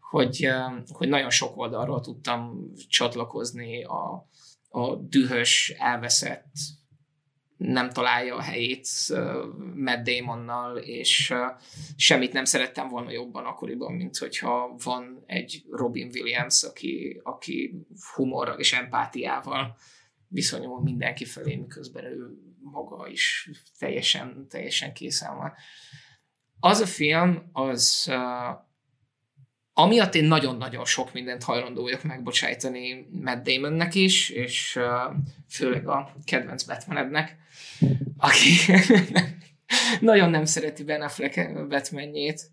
hogy, hogy nagyon sok oldalról tudtam csatlakozni a, a dühös, elveszett, nem találja a helyét Matt Damonnal, és semmit nem szerettem volna jobban akkoriban, mint hogyha van egy Robin Williams, aki, aki humorral és empátiával viszonyul mindenki felé, miközben ő maga is teljesen, teljesen készen van. Az a film, az uh, amiatt én nagyon-nagyon sok mindent hajlandó vagyok megbocsájtani Matt Damonnek is, és uh, főleg a kedvenc Batmanednek, aki nagyon nem szereti Ben Affleck Batmanjét,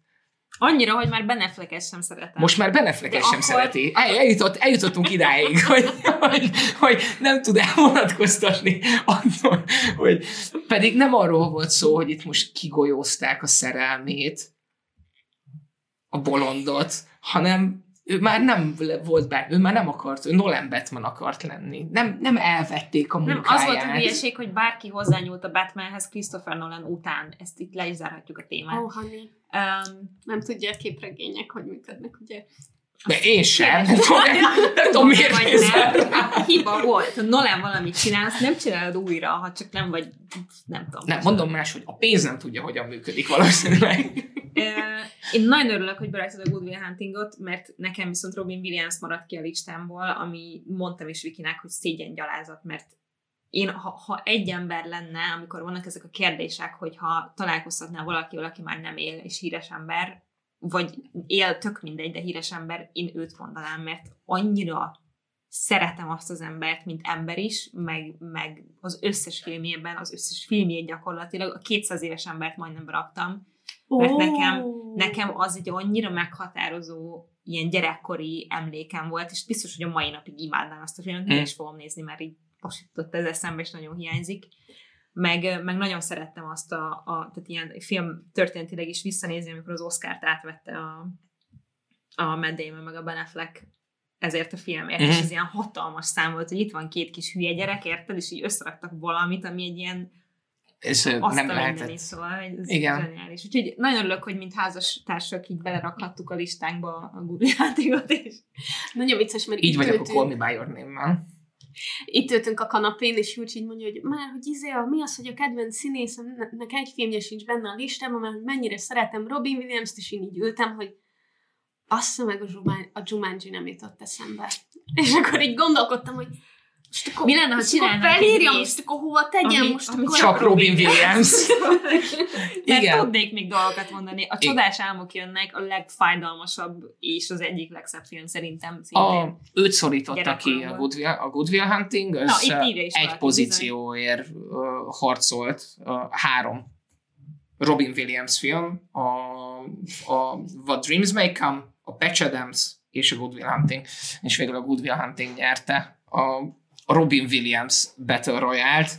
Annyira, hogy már Beneflekes sem szeretem. Most már Beneflekes sem akkor... szereti. El, eljutott, eljutottunk idáig, hogy, hogy, hogy nem tud elvonatkoztatni attól, hogy pedig nem arról volt szó, hogy itt most kigolyózták a szerelmét, a bolondot, hanem ő már nem volt be, ő már nem akart, ő Nolan Batman akart lenni. Nem, nem elvették a munkáját. Nem, az volt a hülyeség, hogy bárki hozzányúlt a Batmanhez Christopher Nolan után. Ezt itt le is zárhatjuk a témát. Oh, honey. Um, nem tudja a képregények, hogy működnek, ugye? De én sem. Nem tudom, nem tudom miért nem. Hiba volt. Ha Nolan valamit csinálsz, nem csinálod újra, ha csak nem vagy, nem tudom. Nem, mondom más, hogy a pénz nem tudja, hogyan működik valószínűleg. Én nagyon örülök, hogy berájtad a Good Will Huntingot, mert nekem viszont Robin Williams maradt ki a listámból, ami mondtam is Vikinek, hogy szégyen gyalázat, mert én, ha, ha egy ember lenne, amikor vannak ezek a kérdések, hogy ha találkozhatnál valaki, valaki már nem él, és híres ember, vagy él, tök mindegy, de híres ember, én őt mondanám, mert annyira szeretem azt az embert, mint ember is, meg, meg az összes filmjében, az összes filmjét gyakorlatilag, a 200 éves embert majdnem raktam, mert oh. nekem, nekem az egy annyira meghatározó ilyen gyerekkori emlékem volt, és biztos, hogy a mai napig imádnám azt a filmet, mm. és fogom nézni, mert így most jutott ez eszembe, és nagyon hiányzik. Meg, meg nagyon szerettem azt a, a tehát ilyen film történetileg is visszanézni, amikor az Oscar-t átvette a, a Matt Damon, meg a Ben Affleck ezért a filmért, mm-hmm. és ez ilyen hatalmas szám volt, hogy itt van két kis hülye gyerek, érted, és így összeraktak valamit, ami egy ilyen és azt nem lehetett. Szóval ez Igen. zseniális. Úgyhogy nagyon örülök, hogy mint házas társak így belerakhattuk a listánkba a Google játékot is. Nagyon vicces, mert így vagyok a Call Me By Your Name-mel. Itt ültünk a kanapén, és úgy így mondja, hogy már, hogy izé, mi az, hogy a kedvenc színészemnek egy filmje sincs benne a listában, mert mennyire szeretem Robin Williams-t, és én így ültem, hogy azt meg a, a Jumanji nem jutott eszembe. És akkor így gondolkodtam, hogy Most akkor, Mi lenne, ha most akkor csinálnánk felírjam, most akkor hova tegyem, ami- most ami akkor... Csak Robin Williams. Mert Igen. tudnék még dolgokat mondani. A csodás álmok jönnek, a legfájdalmasabb és az egyik legszebb film szerintem szintén. A, őt szorította ki a. Good, Will, a Good Will Hunting, Na, az itt is egy valaki, pozícióért uh, harcolt, uh, három Robin Williams film, a, a What Dreams May Come, a Patch Adams és a Good Will Hunting, és végül a Good Will Hunting nyerte a a Robin Williams Battle Royale-t,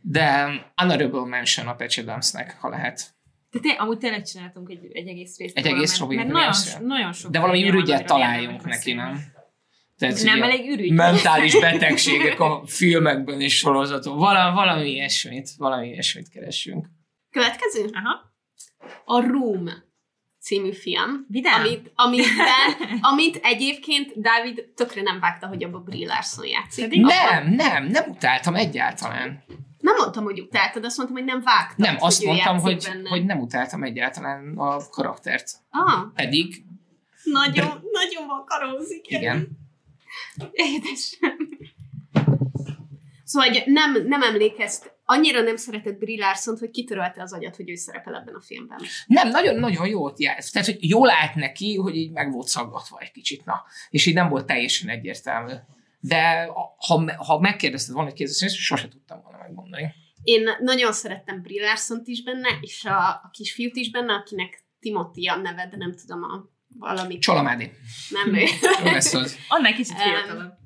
de honorable mention a Patch Adamsnek, ha lehet. De té- amúgy tényleg csináltunk egy, egy egész részt. Egy róla, egész Robin mert nagyon, nagyon sok De valami ürügyet találjunk neki, nem? Tehát Nem elég ürügy. mentális betegségek a filmekben és sorozatokban. Valami, valami ilyesmit, valami ilyesmit keressünk. Következő? Aha. A Room című film, Vidám. amit, amit, amit egyébként Dávid tökre nem vágta, hogy abba Brie Larson játszik. Pedig- Nem, nem, nem utáltam egyáltalán. Nem mondtam, hogy utáltad, azt mondtam, hogy nem vágtad. Nem, azt hogy ő mondtam, hogy, benne. hogy nem utáltam egyáltalán a karaktert. Ah, Pedig, nagyon, nagyon vakarózik. igen. Édesem. Szóval hogy nem, nem emlékezt, annyira nem szeretett Brie Larson, hogy kitörölte az agyat, hogy ő szerepel ebben a filmben. Nem, nagyon-nagyon jót járt. Tehát, hogy jól állt neki, hogy így meg volt szaggatva egy kicsit, na. És így nem volt teljesen egyértelmű. De ha, ha megkérdezted volna egy kérdést, sose tudtam volna megmondani. Én nagyon szerettem Brie Larson-t is benne, és a, a kisfiút is benne, akinek Timothy a neve, de nem tudom a valami. Csalamádi. Nem ő. Jó lesz az. Annál kicsit fiatalabb.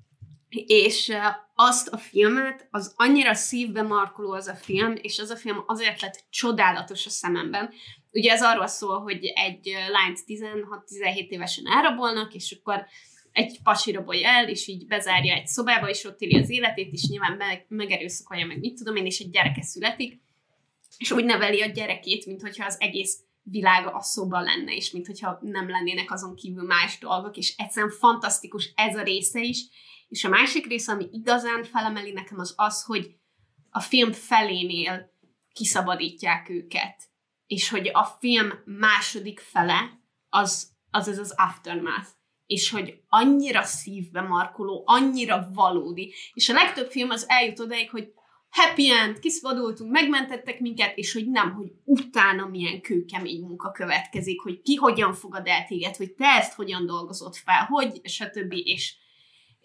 És azt a filmet, az annyira szívbe markoló az a film, és az a film azért lett csodálatos a szememben. Ugye ez arról szól, hogy egy lányt 16-17 évesen elrabolnak, és akkor egy pasi rabolja el, és így bezárja egy szobába, és ott éli az életét, és nyilván meg, megerőszakolja meg, mit tudom én, és egy gyereke születik, és úgy neveli a gyerekét, mint hogyha az egész világa a szoba lenne, és mint hogyha nem lennének azon kívül más dolgok, és egyszerűen fantasztikus ez a része is, és a másik része, ami igazán felemeli nekem, az az, hogy a film felénél kiszabadítják őket. És hogy a film második fele az az, az, az aftermath. És hogy annyira szívbe markoló, annyira valódi. És a legtöbb film az eljut odaig, hogy happy end, kiszabadultunk, megmentettek minket, és hogy nem, hogy utána milyen kőkemény munka következik, hogy ki hogyan fogad el téged, hogy te ezt hogyan dolgozod fel, hogy, stb. És,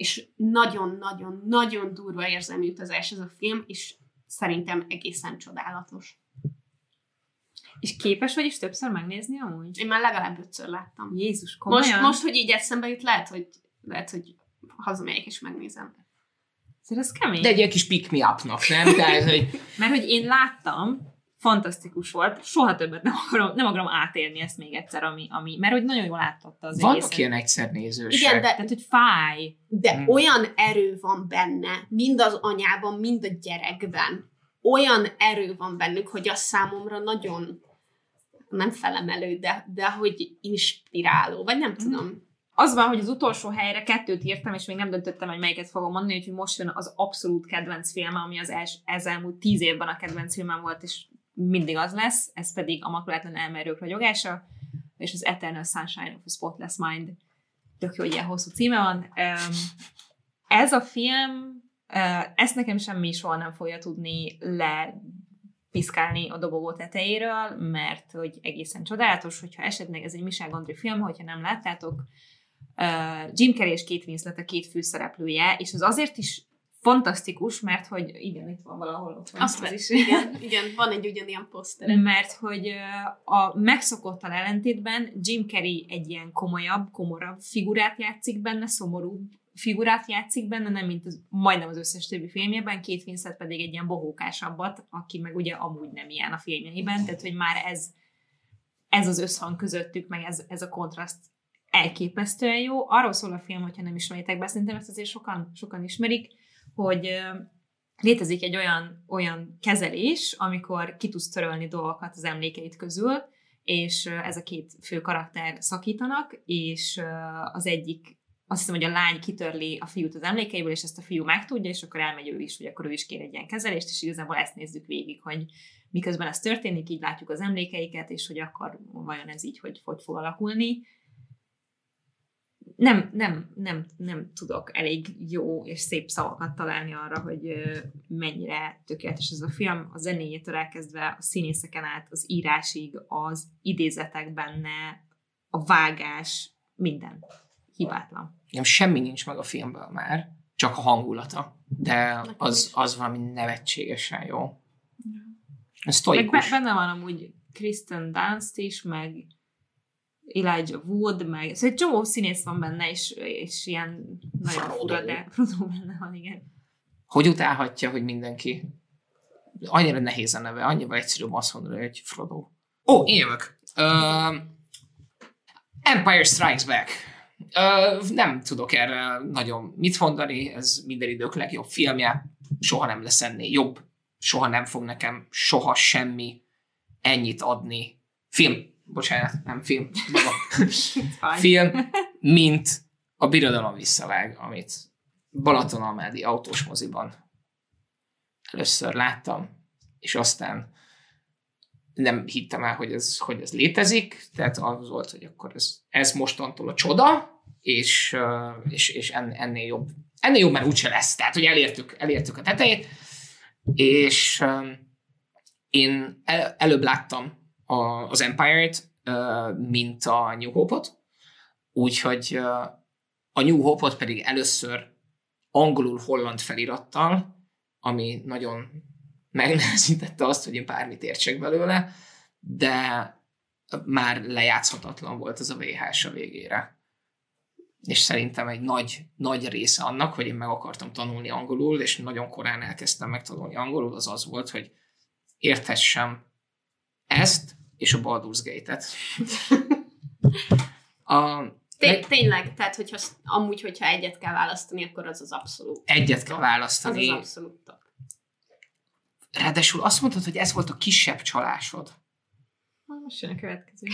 és nagyon-nagyon-nagyon durva érzelmi utazás ez a film, és szerintem egészen csodálatos. És képes vagy is többször megnézni amúgy? Én már legalább ötször láttam. Jézus, komolyan? Most, most, hogy így eszembe jut, lehet, hogy, lehet, hogy hazamegyek és megnézem. Szóval ez kemény. De egy ilyen kis pick me up-nak, nem? Tehát, hogy Mert hogy én láttam, fantasztikus volt, soha többet nem akarom, nem akarom átélni ezt még egyszer, ami, ami mert hogy nagyon jól átadta az vannak egészet. ilyen egyszer nézősek. Igen, de, Tehát, hogy fáj. de Mm. olyan erő van benne, mind az anyában, mind a gyerekben. Olyan erő van bennük, hogy az számomra nagyon nem felemelő, de, de hogy inspiráló, vagy nem tudom. Az van, hogy az utolsó helyre kettőt írtam, és még nem döntöttem, hogy melyiket fogom mondani, úgyhogy most jön az abszolút kedvenc filme, ami az els, ez elmúlt tíz évben a kedvenc filmem volt, és mindig az lesz, ez pedig a makulátlan elmerők ragyogása, és az Eternal Sunshine of a Spotless Mind. Tök jó, hogy ilyen hosszú címe van. Ez a film, uh, ezt nekem semmi soha nem fogja tudni le piszkálni a dobogó tetejéről, mert hogy egészen csodálatos, hogyha esetleg ez egy Michel Gondry film, hogyha nem láttátok, uh, Jim Carrey és Kate Winslet a két főszereplője, és az azért is fantasztikus, mert hogy igen, itt van valahol ott van, Azt az is. igen, igen, van egy ugyanilyen poszter. Mert hogy a megszokottal ellentétben Jim Carrey egy ilyen komolyabb, komorabb figurát játszik benne, szomorúbb figurát játszik benne, nem mint az, majdnem az összes többi filmjében, két Winslet pedig egy ilyen bohókásabbat, aki meg ugye amúgy nem ilyen a filmjeiben, tehát hogy már ez, ez az összhang közöttük, meg ez, ez a kontraszt elképesztően jó. Arról szól a film, hogyha nem ismeritek be, szerintem ezt azért sokan, sokan ismerik, hogy létezik egy olyan, olyan kezelés, amikor ki tudsz törölni dolgokat az emlékeid közül, és ez a két fő karakter szakítanak, és az egyik, azt hiszem, hogy a lány kitörli a fiút az emlékeiből, és ezt a fiú megtudja, és akkor elmegy ő is, hogy akkor ő is kér egy ilyen kezelést, és igazából ezt nézzük végig, hogy miközben ez történik, így látjuk az emlékeiket, és hogy akkor vajon ez így hogy, hogy fog alakulni. Nem, nem, nem, nem tudok elég jó és szép szavakat találni arra, hogy mennyire tökéletes ez a film. A zenéjétől elkezdve a színészeken át, az írásig, az idézetek benne, a vágás, minden. Hibátlan. Nem, semmi nincs meg a filmből már, csak a hangulata. De az, az valami nevetségesen jó. Ez Meg benne van amúgy Kristen Dunst is, meg Elijah Wood, meg szóval egy csomó színész van benne, és, és ilyen nagyon fura, de Frodo benne van, igen. Hogy utálhatja, hogy mindenki annyira nehéz a neve, annyira egyszerűbb azt mondani, hogy Frodo. Ó, én jövök. Uh, Empire Strikes Back. Uh, nem tudok erre nagyon mit mondani, ez minden idők legjobb filmje, soha nem lesz ennél jobb, soha nem fog nekem soha semmi ennyit adni. Film, bocsánat, nem film, film, mint a Birodalom visszavág, amit Balatonalmádi autós moziban először láttam, és aztán nem hittem el, hogy ez, hogy ez létezik, tehát az volt, hogy akkor ez, ez mostantól a csoda, és, és, és en- ennél jobb. Ennél jobb már úgyse lesz, tehát hogy elértük, elértük a tetejét, és én el, előbb láttam a, az Empire-t, mint a New Hope-ot, úgyhogy a New Hope-ot pedig először angolul-holland felirattal, ami nagyon megnehezítette azt, hogy én bármit értsek belőle, de már lejátszhatatlan volt ez a VHS a végére. És szerintem egy nagy, nagy része annak, hogy én meg akartam tanulni angolul, és nagyon korán elkezdtem megtanulni angolul, az az volt, hogy érthessem ezt és a Baldur's Gate-et. A, Té- tényleg, tehát hogyha amúgy, hogyha egyet kell választani, akkor az az abszolút. egyet kell Az választani. az abszolút top. Ráadásul azt mondtad, hogy ez volt a kisebb csalásod. Most jön a következő.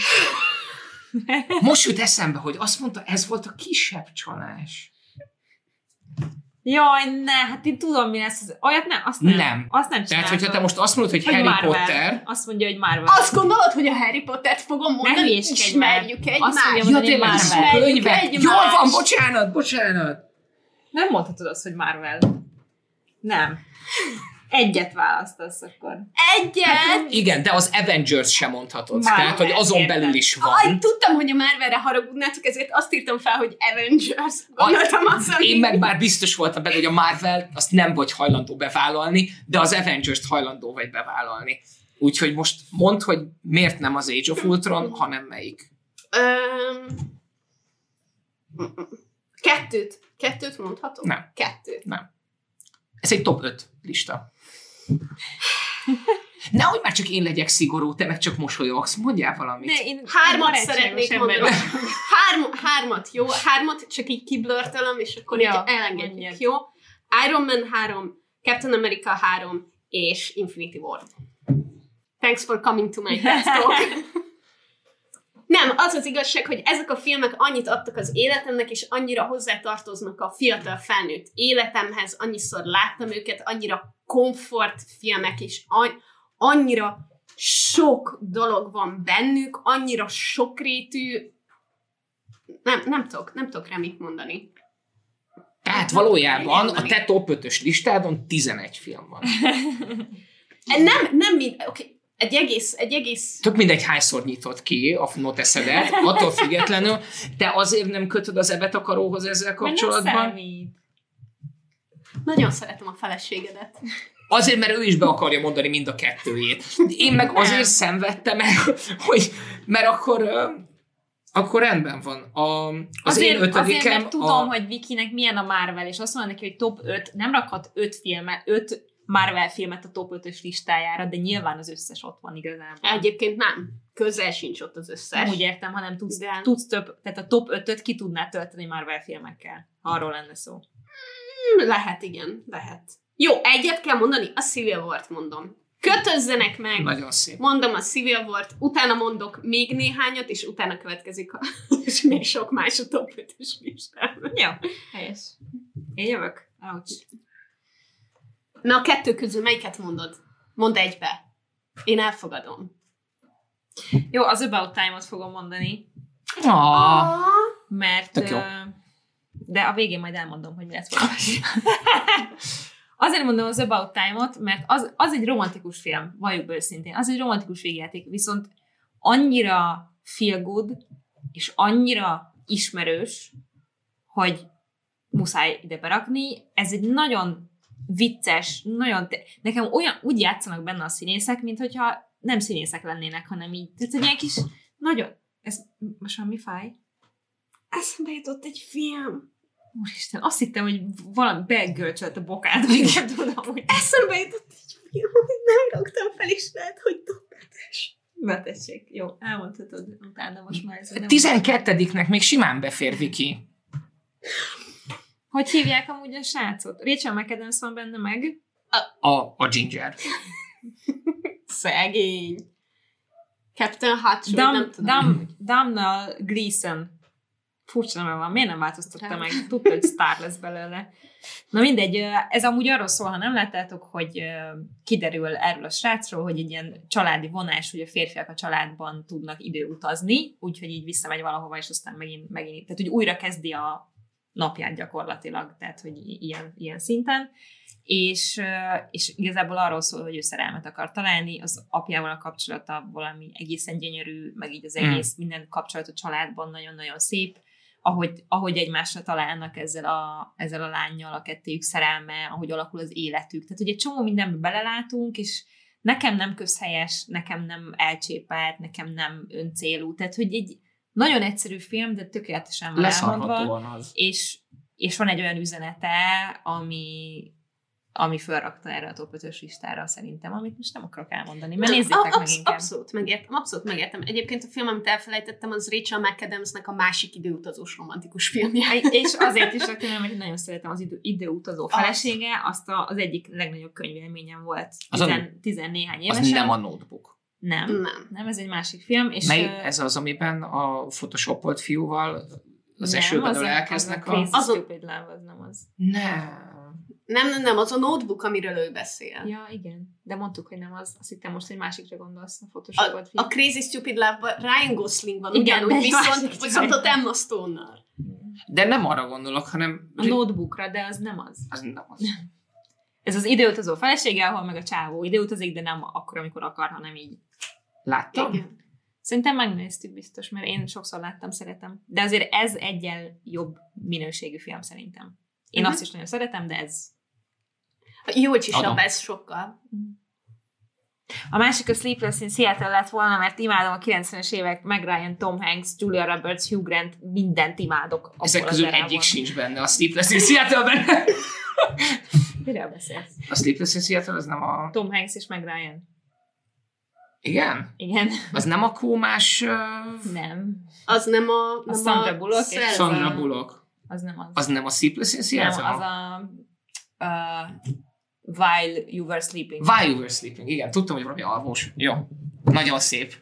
Most jut eszembe, hogy azt mondta, ez volt a kisebb csalás. Jaj, ne, hát én tudom, mi lesz. az- Olyat nem, azt nem. Nem. Azt nem Tehát, csináltam. hogyha te most azt mondod, hogy, Hogy Harry Marvel. Potter, Azt mondja, hogy Marvel. Azt gondolod, hogy a Harry Pottert fogom mondani? már. Ismerjük Azt egymást. mondja, ja mondani, tényleg, Marvel. Jól van, bocsánat, bocsánat. Nem mondhatod azt, hogy Marvel. Nem. Egyet választasz akkor. Egyet! Igen, de az Avengers sem mondhatod. Marvel, Tehát, hogy azon érted. belül is Aj, van. tudtam, hogy a Marvelre haragudnátok, ezért azt írtam fel, hogy Avengers. Gondoltam azt, hogy... Én meg már biztos voltam benne, hogy a Marvel azt nem vagy hajlandó bevállalni, de az Avengers-t hajlandó vagy bevállalni. Úgyhogy most mondd, hogy miért nem az Age of Ultron, hanem melyik. Öm... Kettőt. Kettőt mondhatok? Nem. Kettőt. Ez egy top 5 lista. Nehogy már csak én legyek szigorú, te meg csak mosolyogsz. Mondjál valamit. De én Hármat barátságos szeretnék mondani. Hárm, hármat, jó? Hármat csak így kiblörtölöm, és akkor Ja, így elengedjük, mondjad. jó? Iron Man 3, Captain America 3 és Infinity War. Thanks for coming to my TED Talk. Nem, az az igazság, hogy ezek a filmek annyit adtak az életemnek, és annyira hozzátartoznak a fiatal felnőtt életemhez, annyiszor láttam őket, annyira komfort filmek, és an- annyira sok dolog van bennük, annyira sokrétű, nem, nem tudok, nem tudok rá mit mondani. Tehát valójában a te top 5-ös listádon 11 film van. Nem, nem mind, oké, okay. Egy egész, egy egész, Tök mindegy, hányszor nyitott ki a noteszedet, attól függetlenül, te azért nem kötöd az ebetakaróhoz ezzel Mert nem kapcsolatban? számít. nagyon szeretem a feleségedet. Azért, mert ő is be akarja mondani mind a kettőjét. Én meg Nem. azért szenvedtem el, hogy, mert akkor, akkor rendben van. A, az Azért, én ötödikem... azért, mert tudom, a, hogy Vikinek milyen a Marvel, és azt mondja neki, hogy top 5, nem rakhat 5 filmet, 5 Marvel filmet a top 5-ös listájára, de nyilván az összes ott van igazából. Egyébként nem, közel sincs ott az összes. Nem úgy értem, hanem tudsz, De- tudsz több, tehát a top 5-öt ki tudná tölteni Marvel filmekkel. ha Arról lenne szó. Hmm, Lehet, igen, lehet. Jó, egyet kell mondani, a Civil War-t mondom. Kötözzenek meg, Nagyon szép. mondom a Civil War-t, utána mondok még néhányat, és utána következik a, és még sok más a top 5-ös listán. Jó, helyes. Én jövök? Ouch. Na a kettő közül melyiket mondod? Mondd egybe. Én elfogadom. Jó, az About Time-ot fogom mondani. Ah, mert... Tök jó. De a végén majd elmondom, hogy mi lesz. Azért mondom az About Time-ot, mert az, az egy romantikus film, valljuk be őszintén. Az egy romantikus végjáték, viszont annyira feel good, és annyira ismerős, hogy muszáj ide berakni. Ez egy nagyon vicces, nagyon... Te- Nekem olyan, úgy játszanak benne a színészek, mint hogyha nem színészek lennének, hanem így. Tehát egy ilyen kis, nagyon... Ez most már mi fáj? Eszembe jutott egy film. Úristen, azt hittem, hogy valami begölcsölt a bokát, vagy nem tudom, hogy Eszembe jutott egy film, hogy nem raktam fel, és lehet, hogy dobbetes. betessék. Jó, elmondhatod utána most már. Ez nem 12-nek még simán befér, Viki. Hogy hívják amúgy a srácot? Rachel McAdams van benne meg. A, a Ginger. Szegény. Captain Hutch, Dam, nem tudom. Dam, Damnal Gleason. Furcsa neve van, miért nem változtatta Dam. meg? Tudta, hogy sztár lesz belőle. Na mindegy, ez amúgy arról szól, ha nem láttátok, hogy kiderül erről a srácról, hogy egy ilyen családi vonás, hogy a férfiak a családban tudnak időutazni, úgyhogy így visszamegy valahova, és aztán megint, megint tehát hogy újra kezdi a napját gyakorlatilag, tehát hogy ilyen, ilyen szinten. És, és igazából arról szól, hogy ő szerelmet akar találni, az apjával a kapcsolata valami egészen gyönyörű, meg így az Mm. egész, minden kapcsolat a családban nagyon-nagyon szép, ahogy, ahogy egymásra találnak ezzel a, ezzel a lányjal, a kettőjük szerelme, ahogy alakul az életük. Tehát, hogy egy csomó mindenbe belelátunk, és nekem nem közhelyes, nekem nem elcsépelt, nekem nem öncélú. Tehát, hogy egy nagyon egyszerű film, de tökéletesen van elmondva az. és, és van egy olyan üzenete, ami, ami felrakta erre a top 5-ös listára szerintem, amit most nem akarok elmondani, mert Nem, nézzétek a- meg absz- inkább. Abszolút megértem, abszolút megértem. Egyébként a film, amit elfelejtettem, az Rachel McAdamsnek a másik időutazós romantikus filmje. És azért is raktam, el, mert nagyon szeretem az idő, időutazó Az. felesége, azt a, az egyik legnagyobb könyvélményem volt Az tizen, tizennéhány évesen. Az nem a notebook. Nem, Nem. nem, ez egy másik film. És Mely, ö, ez az, amiben a photoshopolt fiúval az nem, esőben az a- elkezdenek az a... a... Stupid Love, az nem az. Nem. Nem, nem, nem, az a notebook, amiről ő beszél. Ja, igen. De mondtuk, hogy nem az. Azt hittem most, hogy másikra gondolsz a Photoshopolt A, a Crazy Stupid Love-ban Ryan Gosling van, Igen, ugyanúgy, de egy viszont, viszont ott. Emma Stone-nal. De nem arra gondolok, hanem... A notebookra, de az nem az. Az nem az. Ez az időutazó felesége, ahol meg a csávó időutazik, de nem akkor, amikor akar, hanem így. Láttam? Igen. Szerintem megnéztük biztos, mert én sokszor láttam, szeretem. De azért ez egyel jobb minőségű film szerintem. Én Mhm. azt is nagyon szeretem, de ez... Julcsisabb Adom. ez sokkal. A másik a Sleepless in Seattle lett volna, mert imádom a 90-es évek, meg Ryan, Tom Hanks, Julia Roberts, Hugh Grant, mindent imádok. Ezek közül egyik sincs benne, a Sleepless in Seattle-ben. Miről beszélsz? A Sleepless in Seattle az nem a... Tom Hanks és meg Ryan. Igen? Igen. Az nem a kómás uh, Nem. Az nem a... Nem Sandra Bullock szerző. Sandra a- Bullock. Az nem az. Az nem a Sleepless in nem, Seattle? az a... Uh, while you were sleeping. While you were sleeping. Igen, tudtam, hogy valami alvós. Jó. Nagyon szép.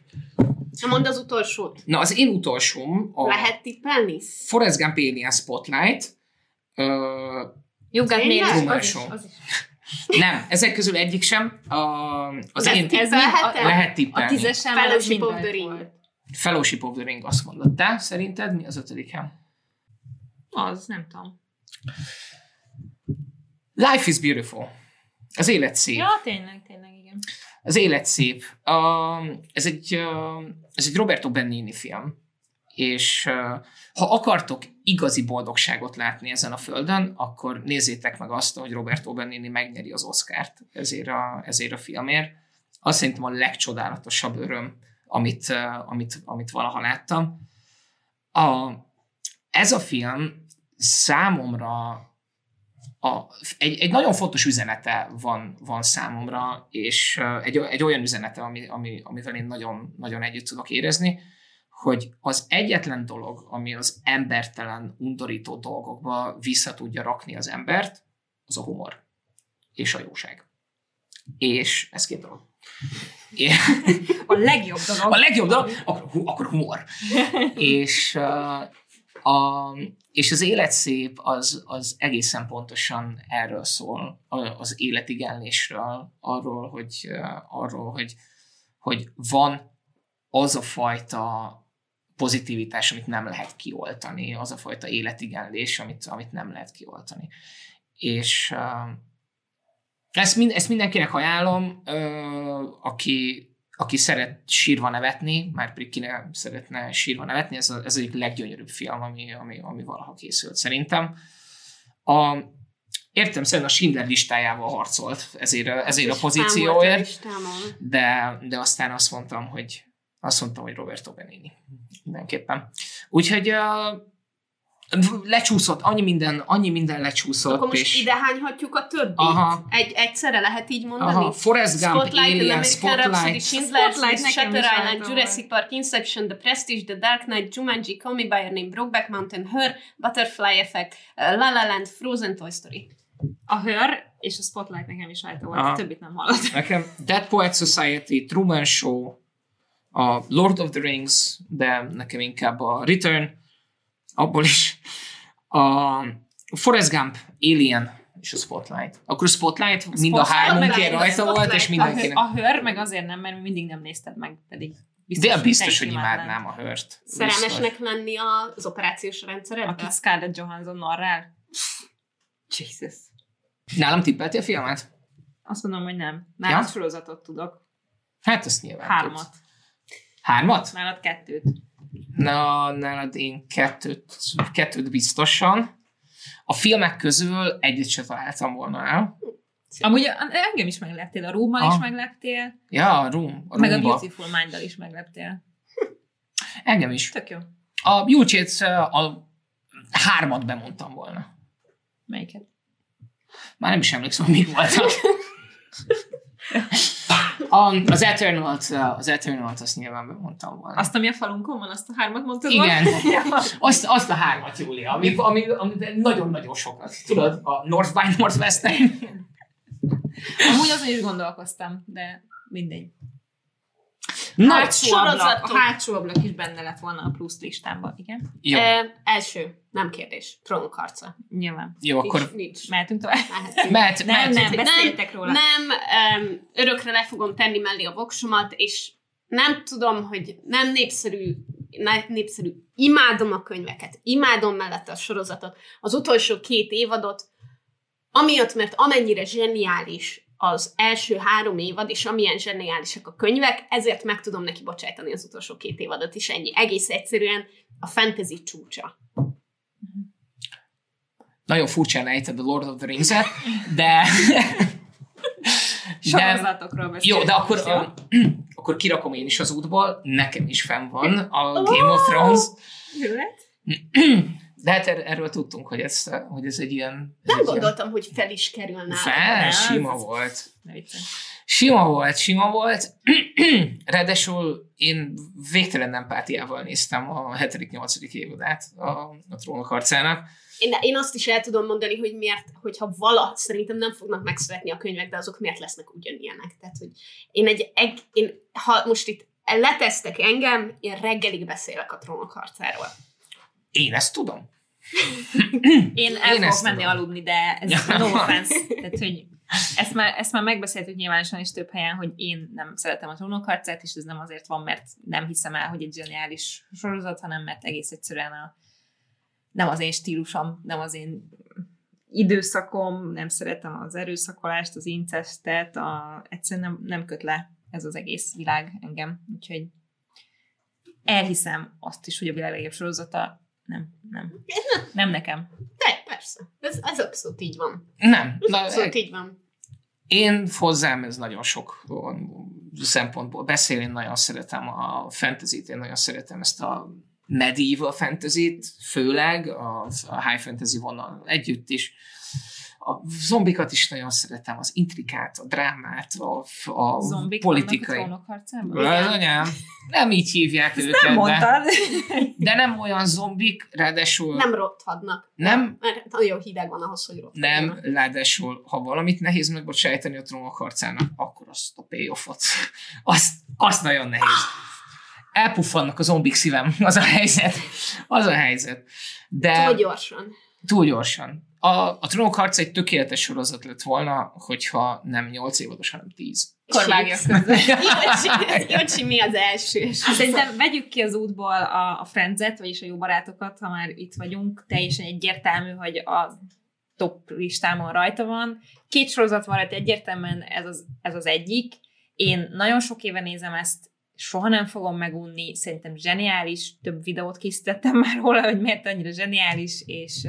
Na, Mondd az utolsót. Na, az én utolsóm a Lehet tippelni? Forrest Gump Alien Spotlight. Ö, You got mail. Az is, az is. Nem, ezek közül egyik sem. A, az Ez én Ez a, lehet a tippelni. tízesen Fellowship mind of the Ring. volt. Fellowship of the Ring azt mondod. Te szerinted mi az ötödiken? Az, nem tudom. Life is beautiful. Az élet szép. Ja, tényleg, tényleg, igen. Az élet szép. Uh, ez, egy, uh, ez egy Roberto Benigni film, és ha akartok igazi boldogságot látni ezen a földön, akkor nézzétek meg azt, hogy Roberto Benigni megnyeri az Oscárt ezért a, ezért a filmért. Azt szerintem a legcsodálatosabb öröm, amit, amit, amit valaha láttam. A, ez a film számomra a, egy, egy nagyon fontos üzenete van, van számomra, és egy, egy olyan üzenete, ami, ami, amivel én nagyon, nagyon együtt tudok érezni, hogy az egyetlen dolog, ami az embertelen, undorító dolgokba vissza tudja rakni az embert, az a humor és a jóság. És ez két dolog. A legjobb dolog. a legjobb dolog, akkor, akkor humor. és, uh, a, és az élet szép az, az egészen pontosan erről szól, az életigenlésről, arról, hogy, uh, arról, hogy, hogy van az a fajta pozitivitás, amit nem lehet kioltani, az a fajta életigenlés, amit, amit nem lehet kioltani. És uh, ezt, mind, ezt mindenkinek ajánlom, uh, aki, aki szeret sírva nevetni, már pedig ki ne szeretne sírva nevetni, ez, a, ez egyik leggyönyörűbb film, ami, ami, ami valaha készült szerintem. A, értem szerint a Schindler listájával harcolt ezért, ezért a pozícióért, de, de aztán azt mondtam, hogy azt mondtam, hogy Roberto Benini. Mindenképpen. Úgyhogy lecsúszott, annyi minden, annyi minden lecsúszott. Akkor most és... idehányhatjuk a többit? Aha. Egy, egyszerre lehet így mondani? Aha. Forrest Gump, Spotlight, Alien, Spotlight, Rhapsody, Schindler's List, Shutter Island, Jurassic Park, Inception, The Prestige, The Dark Knight, Jumanji, Call Me By Your Name, Brokeback Mountain, Her, Butterfly Effect, La La Land, Frozen, Toy Story. A Her és a Spotlight nekem is rajta volt, Aha. többit nem hallott. Nekem Dead Poet Society, Truman Show, a Lord of the Rings, de nekem inkább a Return, abból is a Forrest Gump, Alien és a Spotlight. Akkor a Spotlight a mind Spotlight, a hármunkért rajta volt, és mindenkinek... A hör meg azért nem, mert mindig nem nézted meg, pedig biztos, De biztos, hogy imádnám a hört. Szerelmesnek lenni az operációs rendszeredbe? Akit Scarlett Johansson narrál? Jesus. Nálam tippelti a filmet? Azt mondom, hogy nem. Nálam ja? sorozatot tudok. Hát azt nyilván Hármat. Tudsz. Hármat? Nálad kettőt. Na, nálad én kettőt, kettőt biztosan. A filmek közül egyet sem találtam volna el. Amúgy engem is megleptél, a Rómmal ah. is megleptél. Ja, a. A meg a Beautiful mind is megleptél. Engem is. Tök jó. A Beauty a hármat bemondtam volna. Melyiket? Már nem is emlékszem, hogy mik voltak. A, az Eternal-t, az Eternal-t azt nyilván bemondtam volna. Azt, ami a falunkon van, azt a hármat mondtad Igen. azt, azt a hármat, Júlia, ami, ami, ami nagyon-nagyon sokat. Tudod, a North by Northwest-en. Amúgy azon is gondolkoztam, de mindegy. Na, hátsó ablak, a hátsó ablak is benne lett volna a plusz listámban, igen? Jó. E, első, nem kérdés. Trónok harca. Nyilván. Jó, nincs, akkor... Nincs. Mehetünk tovább? Mehet, nem, nem, beszéltek róla. Nem, um, örökre le fogom tenni mellé a voksomat, és nem tudom, hogy nem népszerű, népszerű. Imádom a könyveket, imádom mellette a sorozatot. Az utolsó két évadot, amiatt, mert amennyire zseniális az első három évad, és amilyen zseniálisak a könyvek, ezért meg tudom neki bocsájtani az utolsó két évadot is ennyi. Egész egyszerűen a fantasy csúcsa. Nagyon furcsán ejted a Lord of the Rings-et, de... Sorozatokról beszélünk. Jó, de akkor, a, akkor kirakom én is az útból, nekem is fenn van a Game of Thrones. Jöhet? De hát er, erről tudtunk, hogy ez, hogy ez egy ilyen... Ez nem egy gondoltam, ilyen... hogy fel is kerülne. Fel, ne, sima volt. Sima volt, sima volt. Ráadásul én végtelen empátiával néztem a 7.-8. évadát a, a trónok harcának. Én, én azt is el tudom mondani, hogy miért, hogyha vala, szerintem nem fognak megszületni a könyvek, de azok miért lesznek ugyanilyenek. Tehát, hogy én egy, egy én, ha most itt letesztek engem, én reggelig beszélek a trónok harcáról. Én ezt tudom. Én el Én fogok menni tudom. aludni, de ez no offense. Tehát, hogy ezt már, ezt már megbeszéltük nyilvánosan is több helyen, hogy én nem szeretem a trónokharcát, és ez nem azért van, mert nem hiszem el, hogy egy zseniális sorozat, hanem mert egész egyszerűen a, nem az én stílusom, nem az én időszakom, nem szeretem az erőszakolást, az incestet, a, egyszerűen nem, nem köt le ez az egész világ engem. Úgyhogy elhiszem azt is, hogy a világ legjobb sorozata nem, nem. Nem nekem. De, persze. Ez, ez abszolút így van. Nem. Ez abszolút így van. Én hozzám ez nagyon sok szempontból beszél, én nagyon szeretem a fantasy-t, én nagyon szeretem ezt a medieval fantasy-t, főleg a, a high fantasy vonal együtt is a zombikat is nagyon szeretem, az intrikát, a drámát, a, a Zombik politikai... Az anyám, nem így hívják Ezt őket. nem mondtad. De, de nem olyan zombik, ráadásul... Nem rothadnak. Nem? Mert nagyon hideg van ahhoz, hogy rothadnak. Nem, ráadásul, ha valamit nehéz megbocsájtani a trónok harcának, akkor azt a payoffot. Azt, azt nagyon nehéz. Elpuffannak a zombik szívem, az a helyzet. Az a helyzet. De... Túl gyorsan. Túl gyorsan a, a Trónok harca egy tökéletes sorozat lett volna, hogyha nem 8 évados, hanem 10. Akkor vágjak közben. Jocsi, Jocsi, mi az első? Szerintem vegyük ki az útból a, a Friends-et, vagyis a jó barátokat, ha már itt vagyunk. Teljesen egyértelmű, hogy a top listámon rajta van. Két sorozat van rajta, egyértelműen ez az, ez az egyik. Én nagyon sok éve nézem ezt, soha nem fogom megunni, szerintem zseniális, több videót készítettem már róla, hogy miért annyira zseniális, és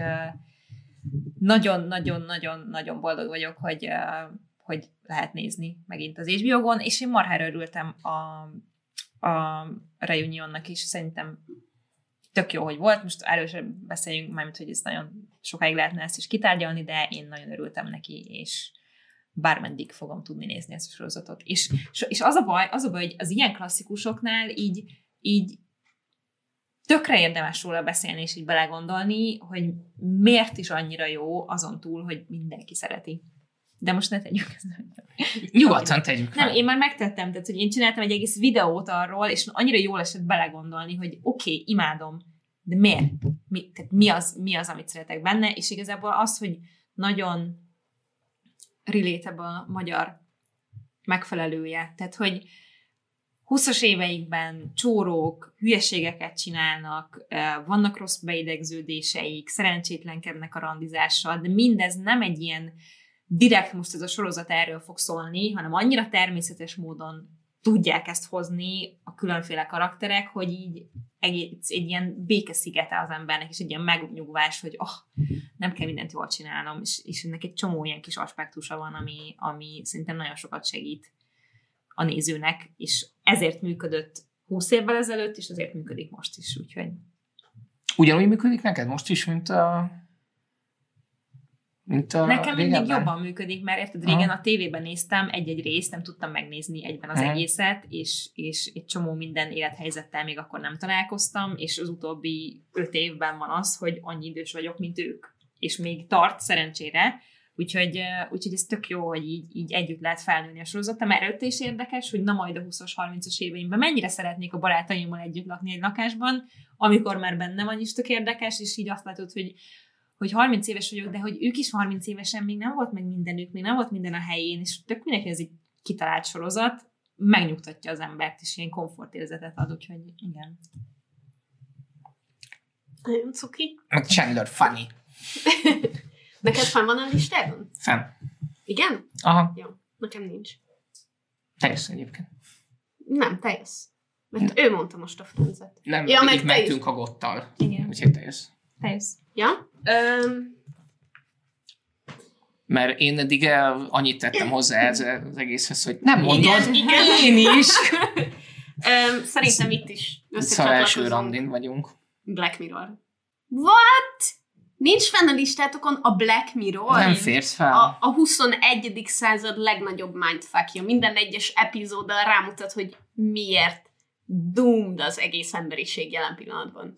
nagyon-nagyon-nagyon-nagyon boldog vagyok, hogy, hogy lehet nézni megint az HBO-gon, és én marhára örültem a, a reunionnak is, szerintem tök jó, hogy volt, most erősen beszéljünk, mármint, hogy ez nagyon sokáig lehetne ezt is kitárgyalni, de én nagyon örültem neki, és bármeddig fogom tudni nézni ezt a sorozatot. És, és az, a baj, az a baj, hogy az ilyen klasszikusoknál így, így tökre érdemes róla beszélni és így belegondolni, hogy miért is annyira jó azon túl, hogy mindenki szereti. De most ne tegyük ezt. Nyugodtan tegyük Nem, én már megtettem, tehát hogy én csináltam egy egész videót arról, és annyira jól esett belegondolni, hogy oké, okay, imádom, de miért? Mi, tehát mi az, mi az, amit szeretek benne, és igazából az, hogy nagyon relatable magyar megfelelője. Tehát, hogy 20 éveikben csórók, hülyeségeket csinálnak, vannak rossz beidegződéseik, szerencsétlenkednek a randizással, de mindez nem egy ilyen direkt most ez a sorozat erről fog szólni, hanem annyira természetes módon tudják ezt hozni a különféle karakterek, hogy így egy, egy ilyen békeszigete az embernek, és egy ilyen megnyugvás, hogy oh, nem kell mindent jól csinálnom, és, és ennek egy csomó ilyen kis aspektusa van, ami, ami szerintem nagyon sokat segít a nézőnek, és ezért működött 20 évvel ezelőtt, és ezért működik most is, úgyhogy... Ugyanúgy működik neked most is, mint a mint a Nekem régebben? mindig jobban működik, mert érted, régen a tévében néztem egy-egy részt, nem tudtam megnézni egyben az Aha. egészet, és, és egy csomó minden élethelyzettel még akkor nem találkoztam, és az utóbbi öt évben van az, hogy annyi idős vagyok, mint ők. És még tart, szerencsére, Úgyhogy, úgyhogy ez tök jó, hogy így, így együtt lehet felnőni a sorozattal, mert előtte is érdekes, hogy na majd a 20-as, 30-as éveimben mennyire szeretnék a barátaimmal együtt lakni egy lakásban, amikor már benne van is tök érdekes, és így azt látod, hogy hogy 30 éves vagyok, de hogy ők is 30 évesen még nem volt meg mindenük, még nem volt minden a helyén, és tök mindenki ez egy kitalált sorozat, megnyugtatja az embert, és ilyen komfortérzetet ad, úgyhogy igen. Nagyon cuki. Chandler funny. Neked fan van a listádon? Fenn. Igen? Aha, Jó. Nekem nincs. teljes egyébként. Nem, te jössz. Mert ő mondta most a francet. Nem, Ja, meg mentünk a gottal. Igen. Úgyhogy teljes. Te jössz. Ja? Öm, Mert én eddig el, annyit tettem hozzá ez az egészhez, hogy nem mondod, Igen, igen. én is. öm, szerintem itt is Szóval első összecsatlakozunk. randin vagyunk. Black Mirror. What? Nincs fenn a listátokon a Black Mirror? Nem férsz fel. a, a 21. század legnagyobb mindfuckja. Minden egyes epizóddal rámutat, hogy miért doomed az egész emberiség jelen pillanatban.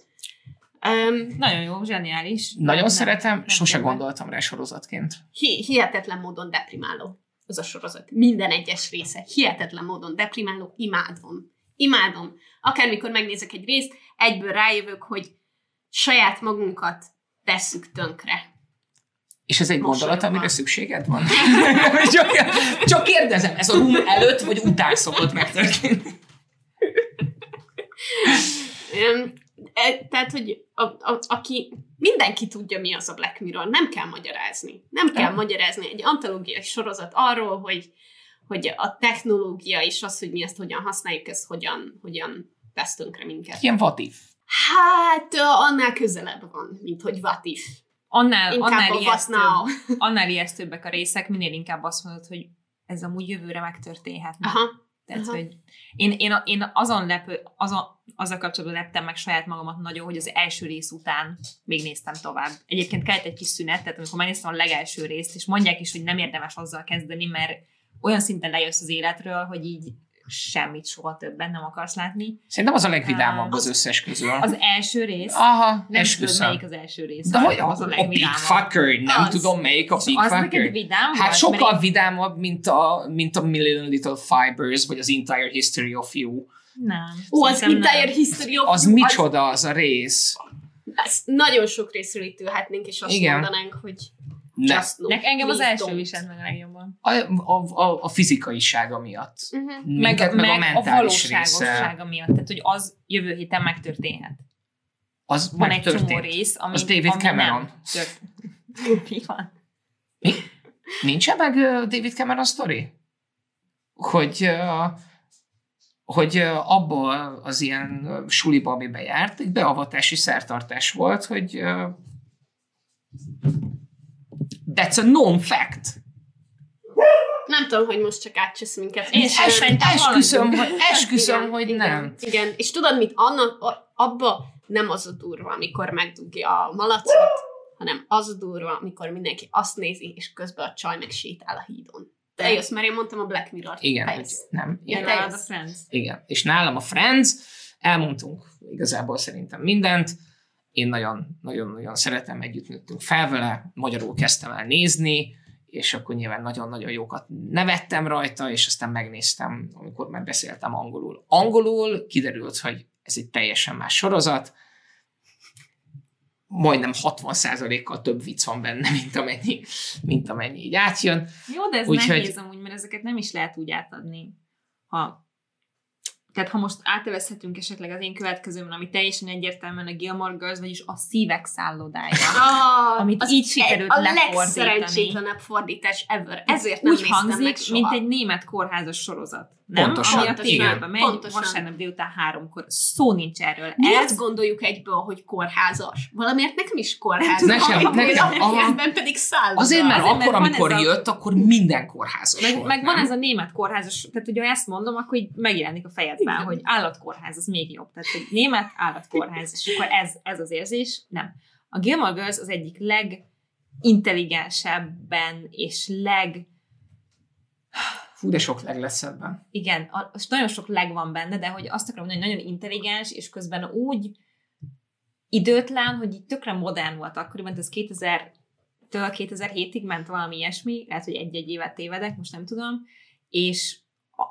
Um, Nagyon jó, zseniális. Nagyon Nem- szeretem, nem sose be. gondoltam rá sorozatként. hi- hihetetlen módon deprimáló az a sorozat. Minden egyes része. Hihetetlen módon deprimáló. Imádom. Imádom. Akármikor megnézek egy részt, egyből rájövök, hogy saját magunkat tesszük tönkre. És ez egy Mosolyogva. gondolat, amire szükséged van? csak, csak kérdezem, ez a room előtt vagy után szokott megtörténni? E, Tehát, hogy a, a, aki mindenki tudja, mi az a Black Mirror, nem kell magyarázni. Nem kell Nem. magyarázni egy antológiai sorozat arról, hogy, hogy a technológia és az, hogy mi ezt hogyan használjuk, ez hogyan, hogyan tesz tönkre minket. Ilyen if? Hát, annál közelebb van, mint hogy what if. Annál, Inkább annál, ijesztőbb, annál ijesztőbbek a részek, minél inkább azt mondod, hogy ez amúgy jövőre megtörténhetne. Aha. Tehát, Aha. hogy én, én, én azon lepő, azon, azzal kapcsolatban leptem meg saját magamat nagyon, hogy az első rész után még néztem tovább. Egyébként kellett egy kis szünet, tehát amikor megnéztem a legelső részt, és mondják is, hogy nem érdemes azzal kezdeni, mert olyan szinten lejössz az életről, hogy így semmit soha többen nem akarsz látni. Szerintem az a legvidámabb Az- az összes közül. Az első rész, Aha, nem esküszöm. melyik az első rész. De hogy a, az a a Big legvidámabb. Fucker, nem Az. tudom melyik a Big az neked Fucker. vidám Hát volt? sokkal én- vidámabb, mint a, mint a Million Little Fibers, vagy az Entire History of You. Nem. Ó, az szerintem nem. Entire History of Az You, micsoda az a rész? Az, nagyon sok részről itt ülhetnénk, és azt Igen. mondanánk, hogy Ne. Just. Nek engem az első viselt meg a legjobban. A, a, a, a fizikaisága miatt. Mhm. Meg, meg, meg, a a mentális része. valóságossága miatt. Tehát, hogy az jövő héten megtörténhet. Az Van egy csomó rész, ami, Az David ami Cameron. nem tört. Mi van? Nincsen meg David Cameron sztori? Hogy, hogy abból az ilyen suliba, amiben járt, egy beavatási szertartás volt, hogy that's a known fact. Nem tudom, hogy most csak átcsesz minket. Én szerintem Esküszöm, hogy, esküszöm, igen, hogy igen, nem. Igen, és tudod mit? Annak, a- abba nem az a durva, amikor megdugja a malacot, hanem az a durva, amikor mindenki azt nézi, és közben a csaj meg sétál a hídon. De jössz, mert én mondtam a Black Mirror-t. Igen, hogy nem. Ja, te nálad a. Friends. Igen. És nálam a Friends, elmondtunk igazából szerintem mindent. Én nagyon, nagyon, nagyon szeretem, együtt nőttünk fel vele, magyarul kezdtem el nézni, és akkor nyilván nagyon-nagyon jókat nevettem rajta, és aztán megnéztem, amikor már beszéltem angolul. Angolul kiderült, hogy ez egy teljesen más sorozat, majdnem 60%-kal több vicc van benne, mint amennyi, mint amennyi így átjön. Jó, de ez Úgyhogy- nehéz amúgy, mert ezeket nem is lehet úgy átadni. Ha tehát ha most átevezhetünk esetleg az én következőmön, ami teljesen egyértelműen a Gilmore Girls, vagyis a szívek szállodája. Ah, Amit az így sikerült A lefordítani. legszerencsétlenebb fordítás ever. Ezért nem úgy hangzik, meg soha. mint egy német kórházas sorozat. Nem? Pontosan, Ami a tévébe megy, Pontosan. vasárnap délután háromkor. Szó nincs erről. Miért Ez gondoljuk egyből, hogy kórházas? Valamiért nekem is kórház. Nekem- van, nekem- aha. Ebben pedig szálloda. Azért, mert Azért, akkor, mert amikor a- jött, akkor minden kórházas Meg, volt, meg van ez a német kórházas, tehát hogy ha ezt mondom, akkor így megjelenik a fejedben, Igen. hogy állatkórház, az még jobb. Tehát, hogy német állatkórház, és akkor ez, ez az érzés. Nem. A Gilmore Girls az egyik legintelligensebben és leg, Fú, de sok leg lesz ebben. igen, a- és nagyon sok leg van benne, de hogy azt akarom mondani, hogy nagyon intelligens, és közben úgy időtlen, hogy így tökre modern volt akkoriban, ez 2000-től 2007-ig ment valami ilyesmi, lehet, hogy egy-egy évet tévedek, most nem tudom, és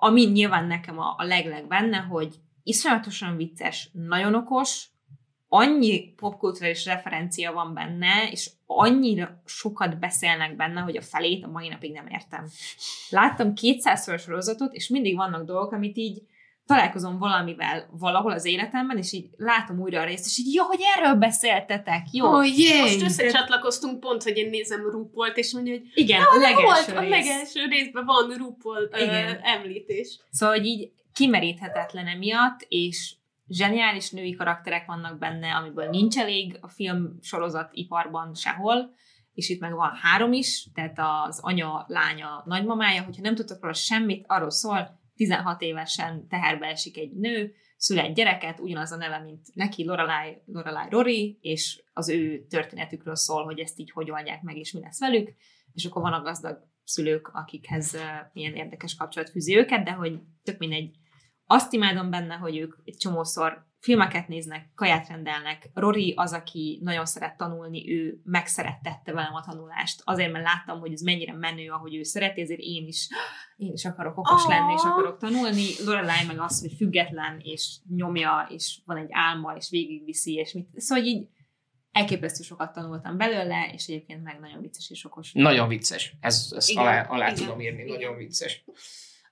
ami nyilván nekem a, a legleg benne, hogy iszonyatosan vicces, nagyon okos, annyi popkulturális referencia van benne, és annyira sokat beszélnek benne, hogy a felét a mai napig nem értem. Láttam 200 sorozatot, és mindig vannak dolgok, amit így találkozom valamivel valahol az életemben, és így látom újra a részt, és így, jó, hogy erről beszéltetek, jó. Oh, jé! Most összecsatlakoztunk pont, hogy én nézem RuPault, és mondja, hogy Igen, ja, a legelső volt, a rész. legelső részben van ö, Igen. említés. Szóval, hogy így kimeríthetetlen emiatt, és zseniális női karakterek vannak benne, amiből nincs elég a film sorozat iparban sehol, és itt meg van három is, tehát az anya, lánya, nagymamája, hogyha nem tudtok róla semmit, arról szól, 16 évesen teherbe esik egy nő, szül egy gyereket, ugyanaz a neve, mint neki, Lorelai, Lorelai Rory, és az ő történetükről szól, hogy ezt így hogy oldják meg, és mi lesz velük, és akkor van a gazdag szülők, akikhez milyen érdekes kapcsolat fűzi őket, de hogy tök mindegy. Azt imádom benne, hogy ők egy csomószor filmeket néznek, kaját rendelnek. Rory az, aki nagyon szeret tanulni, ő megszerettette velem a tanulást. Azért, mert láttam, hogy ez mennyire menő, ahogy ő szereti, ezért én is, én is akarok okos Ah. lenni, és akarok tanulni. Lorelai meg az, hogy független, és nyomja, és van egy álma, és végigviszi, és mit. Szóval így elképesztő sokat tanultam belőle, és egyébként meg nagyon vicces és okos. Nagyon vicces. Ez, ezt Igen, alá, alá igen, tudom írni, igen. nagyon vicces.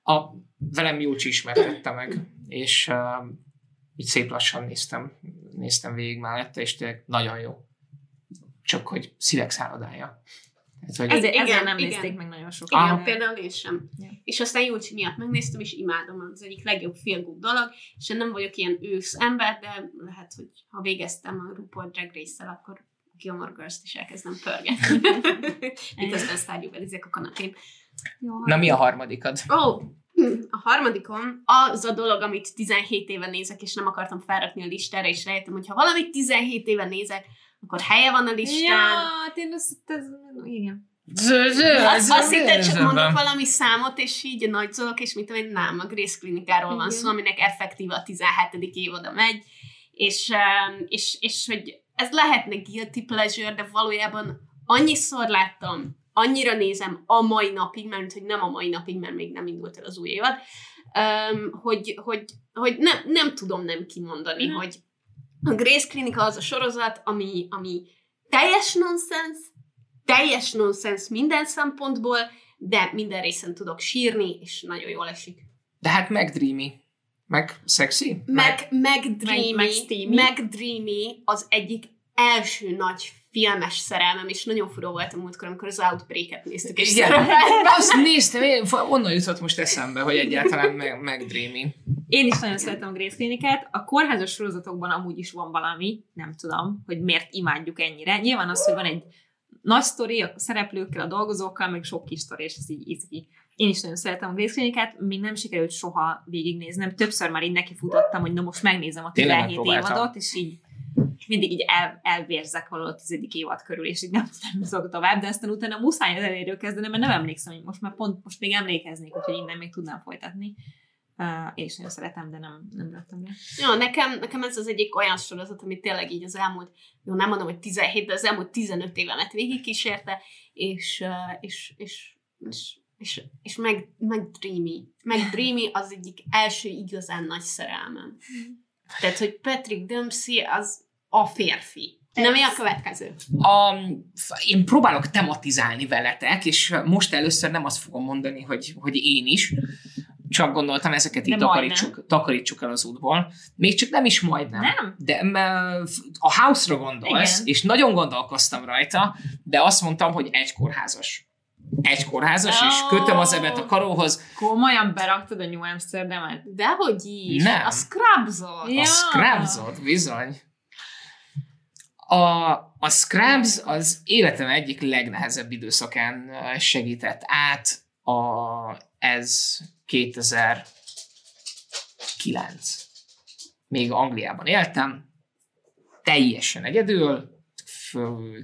A, velem Júlcsi ismertette meg, és uh, így szép lassan néztem, néztem végig mellette, és tényleg nagyon jó. Csak hogy szívek szállodája. Tehát, hogy Ezért, Igen, ezért nem igen. nézték meg nagyon sokan. Igen, Aha. például én sem. Ja. És aztán Júlcsi miatt megnéztem, és imádom, az egyik legjobb feel dolog, és én nem vagyok ilyen ősz ember, de lehet, hogy ha végeztem a RuPaul Drag Race-szel, akkor Gilmore Girls-t is elkezdem pörgetni. Miközben sztárgyú belizek a kanapén. Jó, Na mi a harmadikad? Ó, oh, a harmadikon az a dolog, amit 17 éve nézek, és nem akartam felrakni a listára, és rájöttem, hogy ha valamit 17 éve nézek, akkor helye van a listán. Ja, én azt, ez, igen. Azt, azt hittem, csak mondok valami számot, és így nagyzolok, és mit tudom én, nem, a Grace Klinikáról van szó, aminek effektíve a 17. évada megy, és, um, és, és hogy ez lehetne guilty pleasure, de valójában annyiszor láttam, annyira nézem a mai napig, mert hogy nem a mai napig, mert még nem indult el az új évad, um, hogy, hogy, hogy nem, nem tudom nem kimondani, Mhm. hogy a Grace Klinika az a sorozat, ami, ami teljes nonsens, teljes nonsens minden szempontból, de minden részen tudok sírni, és nagyon jól esik. De hát meg dreamy. Meg szexi? Meg, meg Dreamy, meg steamy. meg Dreamy az egyik első nagy filmes szerelmem, és nagyon fura volt a múltkor, amikor az Outbreak-et néztük, és Igen. szerelmem. Azt néztem, én, onnan jutott most eszembe, hogy egyáltalán meg, meg dreamy. Én is nagyon szeretem a Grace Clinic-et. A kórházas sorozatokban amúgy is van valami, nem tudom, hogy miért imádjuk ennyire. Nyilván az, hogy van egy nagy sztori a szereplőkkel, a dolgozókkal, meg sok kis sztori, és ez így izgi. Én is nagyon szeretem a Grace Clinic-et, még nem sikerült soha végignéznem. Többször már így nekifutottam, hogy na most megnézem a Tényleg 17 megpróbáltam. évadot, és így mindig így el, elvérzek valahol a tizedik évad körül, és így nem, nem szok tovább, de aztán utána muszáj az elejéről kezdeni, mert nem emlékszem, hogy most már pont, most még emlékeznék, úgyhogy innen még tudnám folytatni. Uh, én is nagyon szeretem, de nem, nem raktam le. Ja, nekem, nekem ez az egyik olyan sorozat, ami tényleg így az elmúlt, jó, nem mondom, hogy 17, de az elmúlt 15 évemet végigkísérte, és, uh, és, és, és, és, és meg, meg Dreamy. Meg Dreamy az egyik első igazán nagy szerelmem. Tehát, hogy Patrick Dempsey az a férfi. Na mi a következő? A, én próbálok tematizálni veletek, és most először nem azt fogom mondani, hogy, hogy én is, csak gondoltam, ezeket így De takarítsuk, takarítsuk el az útból. Még csak nem is majdnem. Nem? De m, a House-ra gondolsz, Igen. és nagyon gondolkoztam rajta, de azt mondtam, hogy egy kórházas. Egy kórházas, és Ó. kötöm az ebet a karóhoz. Komolyan beraktad a New Amsterdamet? Dehogy is. Nem. A Scrubs-ot. Ja. A Scrubs-ot, bizony. A, a Scrubs az életem egyik legnehezebb időszakán segített át. A, ez 2009. Még Angliában éltem, teljesen egyedül,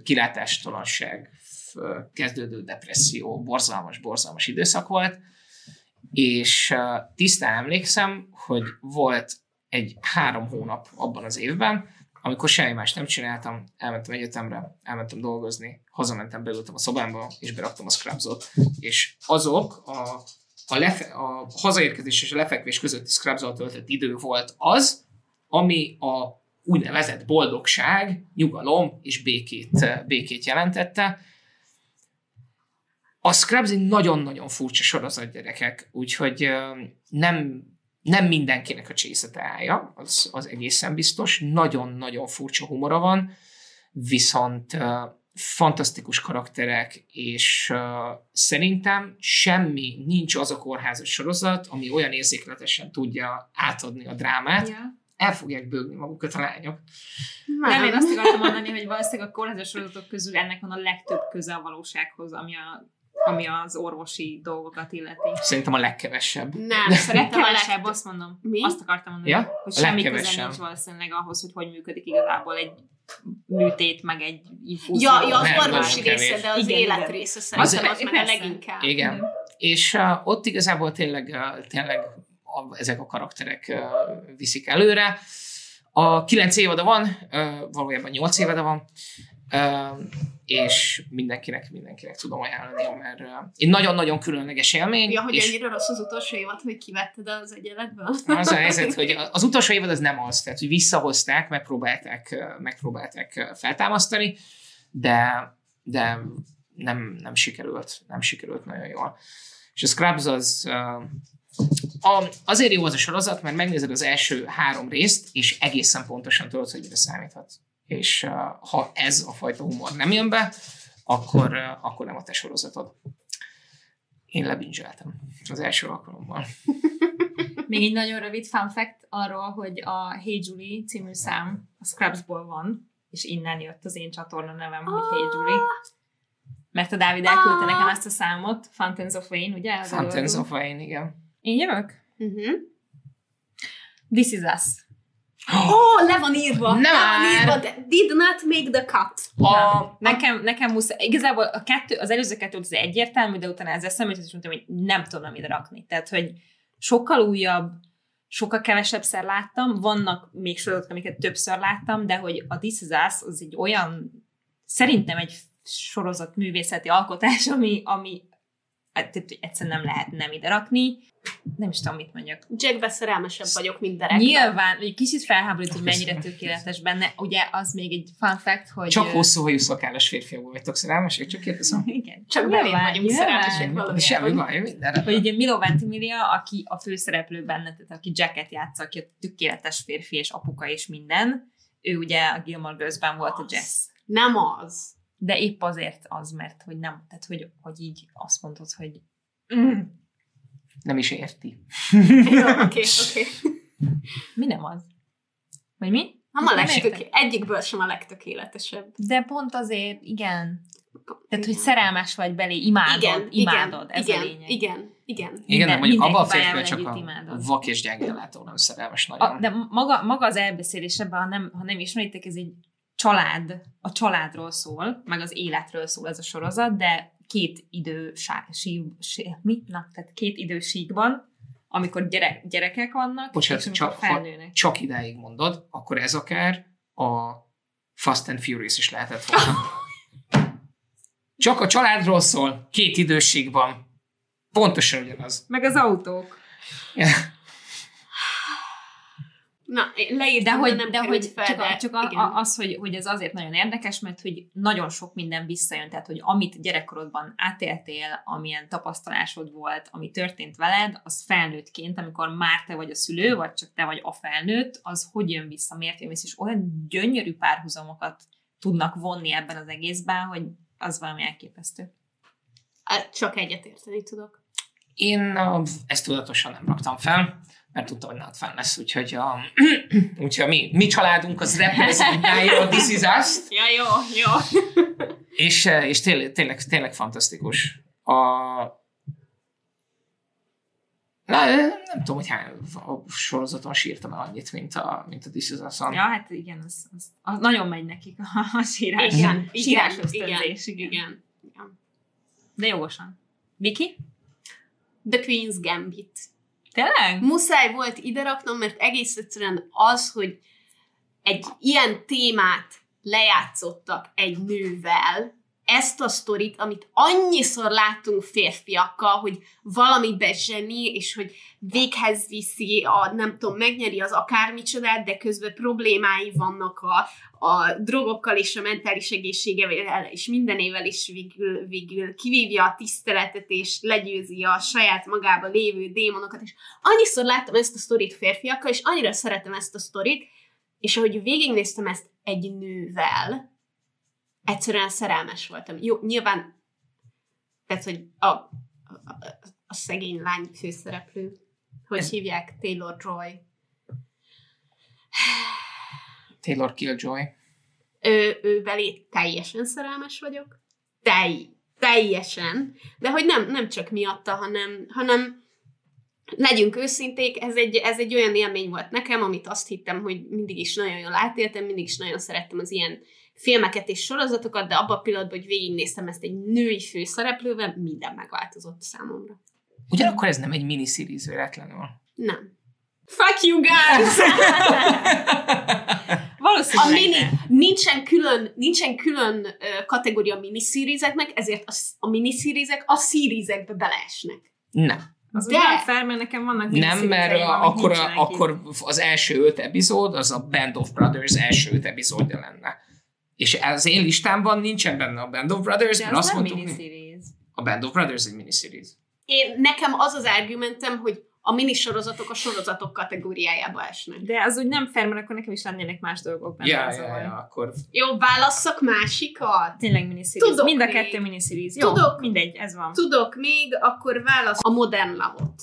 kilátástalanság, kezdődő depresszió, borzalmas, borzalmas időszak volt, és tisztán emlékszem, hogy volt egy három hónap abban az évben, amikor semmi más nem csináltam, elmentem egyetemre, elmentem dolgozni, hazamentem, beültem a szobámba, és beraktam a Scrubs-ot, és azok a, a, lefe, a hazaérkezés és a lefekvés közötti scrubs töltött idő volt az, ami a úgynevezett boldogság, nyugalom és békét, békét jelentette. A Scrubs egy nagyon-nagyon furcsa sorozat, gyerekek, úgyhogy nem, nem mindenkinek a csészete állja, az, az egészen biztos. Nagyon-nagyon furcsa humora van, viszont fantasztikus karakterek, és uh, szerintem semmi nincs az a kórházas sorozat, ami olyan érzékletesen tudja átadni a drámát. Ja. El fogják bőgni magukat a lányok. Nem, én azt akartam mondani, hogy valószínűleg a kórházas sorozatok közül ennek van a legtöbb köze a valósághoz, ami, a, ami az orvosi dolgokat illeti. Szerintem a legkevesebb. Nem, szerintem a Legkevesebb, azt mondom. Mi? Azt akartam mondani, Ja? hogy semmi köze nincs valószínűleg ahhoz, hogy hogy működik igazából egy műtét, meg egy infúzió. Ja, ja, az Nem, orvosi része, kevés. de az Igen, élet igen. része szerintem Az- az, meg a leginkább. Igen. És uh, ott igazából tényleg, uh, tényleg a, ezek a karakterek uh, viszik előre. A kilenc évada van, uh, valójában nyolc évada van, uh, és mindenkinek, mindenkinek tudom ajánlani, mert egy nagyon-nagyon különleges élmény. Ja, hogy és ennyire rossz az utolsó évad, hogy kivetted az egyenletből. az a helyzet, hogy az utolsó évad az nem az, tehát hogy visszahozták, megpróbálták, megpróbálták feltámasztani, de, de nem, nem sikerült, nem sikerült nagyon jól. És a Scrubs az a, azért jó az a sorozat, mert megnézed az első három részt, és egészen pontosan tudod, hogy mire számíthatsz. És ha ez a fajta humor nem jön be, akkor, akkor nem a te sorozatod. Én lebinzseltem az első alkalommal. Még egy nagyon rövid fun fact arról, hogy a Hey Julie című szám a Scrubsból van, és innen jött az én csatorna nevem, hogy Hey Julie. Mert a Dávid elküldte nekem ezt a számot, Fountains of Wayne, ugye? Az Fountains of Wayne, igen. Én jövök? Uh-huh. This is us. Ó, oh, le van írva! Nem le van írva, de did not make the cut. A, Nekem, nekem muszáj, igazából a kettő, az előző kettő az egyértelmű, de utána ez eszembe és mondtam, hogy nem tudom ide rakni. Tehát, hogy sokkal újabb, sokkal kevesebbszer láttam, vannak még sorozatok, amiket többször láttam, de hogy a This is Us az egy olyan, szerintem egy sorozat művészeti alkotás, ami, ami tehát, hogy egyszerűen nem lehet nem ide rakni. Nem is tudom, mit mondjak. Jackbe szerelmesebb vagyok, mint Derekben. Nyilván, egy kicsit felháborít, hogy mennyire tökéletes benne. Ugye az még egy fun fact, hogy... Csak hosszú hajú szakállas férfiak vagytok szerelmesek, csak kérdezem. Igen. Csak belém vagyunk szerelmesek valójában. Semmi baj, mindenre. Hogy ugye Milo Ventimiglia, aki a főszereplő benne, tehát aki Jacket játsza, aki a tökéletes férfi és apuka és minden, ő ugye a Gilmore Girls-ben volt a Az. Jess. Nem az. De épp azért az, mert hogy nem, tehát hogy, hogy így azt mondod, hogy mm, Nem is érti. Jó, oké, oké. mi nem az? Vagy mi? Nem a Nem legtök... értek. Egyikből sem a legtökéletesebb. De pont azért, igen. Tehát, hogy szerelmes vagy belé, imádod, igen, imádod, igen, ez igen, a lényeg. Igen, igen. Igen, de mondjuk abban a férfivel csak a imádod. vak és gyenge látó nem szerelmes nagyon. A, de maga, maga az elbeszélés ebben, ha nem, ha nem ismeritek, ez egy család, a családról szól, meg az életről szól ez a sorozat, de két idő sá, sí, sí, mi? Na, tehát két idősíkban, amikor gyere, gyerekek vannak, Bocsánat, és amikor csak, ha felnőnek. csak idáig mondod, akkor ez akár a Fast and Furious is lehetett volna. Csak a családról szól, két időségben. Pontosan ugyanaz. Meg az autók. Na, leírtam, De hogy, nem de hogy fel, csak, de csak a, a, az, hogy, hogy ez azért nagyon érdekes, mert hogy nagyon sok minden visszajön, tehát hogy amit gyerekkorodban átéltél, amilyen tapasztalásod volt, ami történt veled, az felnőttként, amikor már te vagy a szülő, vagy csak te vagy a felnőtt, az hogy jön vissza, miért jön vissza, és olyan gyönyörű párhuzamokat tudnak vonni ebben az egészben, hogy az valami elképesztő. Csak egyetérteni tudok. Én ezt tudatosan nem raktam fel, mert tudtam, hogy nálad fenn lesz, úgyhogy a, úgyhogy a mi, mi családunk az reprezentálja a This Is Us-t, Ja, jó, jó. és, eh, és tényleg, tényleg, tényleg fantasztikus. A, Na, nem tudom, hogy hány a sorozaton sírtam el annyit, mint a, mint a This Is Us-on. Ja, hát igen, az, az, az nagyon megy nekik a, a sírás. Igen, sírás igen, ösztönzés, igen, igen. igen. De jogosan. Viki? The Queen's Gambit. Tényleg? Muszáj volt ide raknom, mert egész egyszerűen az, hogy egy ilyen témát lejátszottak egy nővel, ezt a sztorit, amit annyiszor láttunk férfiakkal, hogy valami bezseni, és hogy véghez viszi, a, nem tudom, megnyeri az akármicsodát, de közben problémái vannak a, a drogokkal és a mentális egészségevel és mindenével is végül, végül kivívja a tiszteletet, és legyőzi a saját magába lévő démonokat, és annyiszor láttam ezt a sztorit férfiakkal, és annyira szeretem ezt a sztorit, és ahogy végignéztem ezt egy nővel, egyszerűen szerelmes voltam. Jó, nyilván, tehát, hogy a, a, a, a szegény lány főszereplő, hogy Ez- hívják, Taylor Joy. Taylor Killjoy. ő, ő belé teljesen szerelmes vagyok. Telj, teljesen. De hogy nem, nem csak miatta, hanem, hanem legyünk őszinték, ez egy, ez egy olyan élmény volt nekem, amit azt hittem, hogy mindig is nagyon jól átéltem, mindig is nagyon szerettem az ilyen filmeket és sorozatokat, de abban a pillanatban, hogy végignéztem ezt egy női főszereplővel, minden megváltozott számomra. Ugyanakkor ez nem egy miniseries véletlenül. Nem. Fuck you guys! A Valószínűleg mini, nem. nincsen külön, nincsen külön kategória miniszírizeknek, ezért a, a miniszírizek a szírizekbe beleesnek. Nem. Az De- nem fel, mert nekem vannak Nem, mert amik akkor, akkor az első öt epizód, az a Band of Brothers első öt epizódja lenne. És az én listámban nincsen benne a Band of Brothers. De mert az azt mondtuk, miniseries. a Band of Brothers egy miniseries. Én, nekem az az argumentem, hogy a minisorozatok a sorozatok kategóriájába esnek. De az úgy nem fair, mert akkor nekem is lennének más dolgok benne. Ja, ja, ja, akkor Jó, válasszak másikat? Tényleg miniseries. Tudok Mind a kettő miniseries. Jó, Tudok. mindegy, ez van. Tudok még, akkor válasz a Modern Love-ot.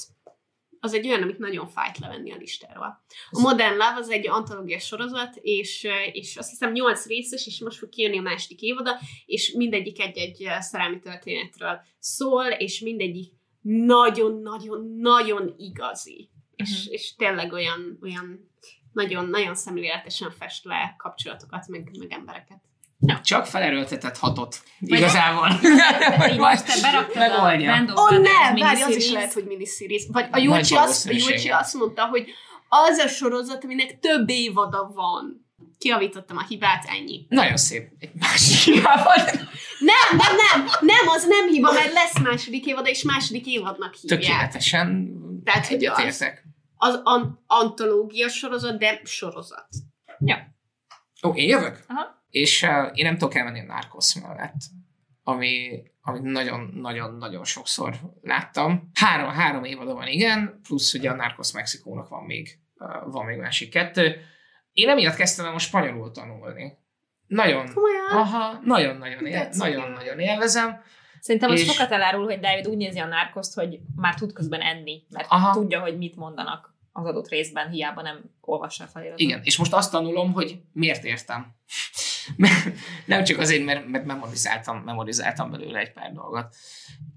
Az egy olyan, amit nagyon fájt levenni a listáról. A Modern Love az egy antológiás sorozat, és, és azt hiszem 8 részes, és most fog kijönni a második évada, és mindegyik egy-egy szerelmi történetről szól, és mindegyik nagyon-nagyon-nagyon igazi. És, Mhm. és tényleg olyan, olyan nagyon-nagyon szemléletesen fest le kapcsolatokat, meg, meg embereket. Csak felerőltetett hatot. Igazából. Így most te beraktad a Megoldja. Ó, oh, nem, várj, az is lehet, hogy miniseries. Vagy a Nagy Júlcsi azt. Júlcsi azt mondta, hogy az a sorozat, aminek több évada van. kiavítottam a hibát, ennyi. Nagyon szép. Egy másik hibával. Nem, nem, nem, nem, az nem hiba, mert lesz második évad, és második évadnak hívják. Tökéletesen Tehát, hogy az- egyetértek. Az an- antológia sorozat, de sorozat. Ó, én jövök? Aha. És uh, én nem tudok elmenni a Narcos mellett, ami, amit nagyon-nagyon-nagyon sokszor láttam. Három, három évada van, igen, plusz ugye a Narcos Mexikónak van még, uh, van még másik kettő. Én emiatt kezdtem el most spanyolul tanulni. Nagyon, aha, nagyon-nagyon, él, nagyon-nagyon élvezem. Szerintem az És- sokat elárul, hogy David úgy nézi a narkoszt, hogy már tud közben enni, mert Aha. tudja, hogy mit mondanak az adott részben, hiába nem olvassa a feliratot. Igen, és most azt tanulom, hogy miért értem. Nem csak azért, mert, mert memorizáltam, memorizáltam belőle egy pár dolgot.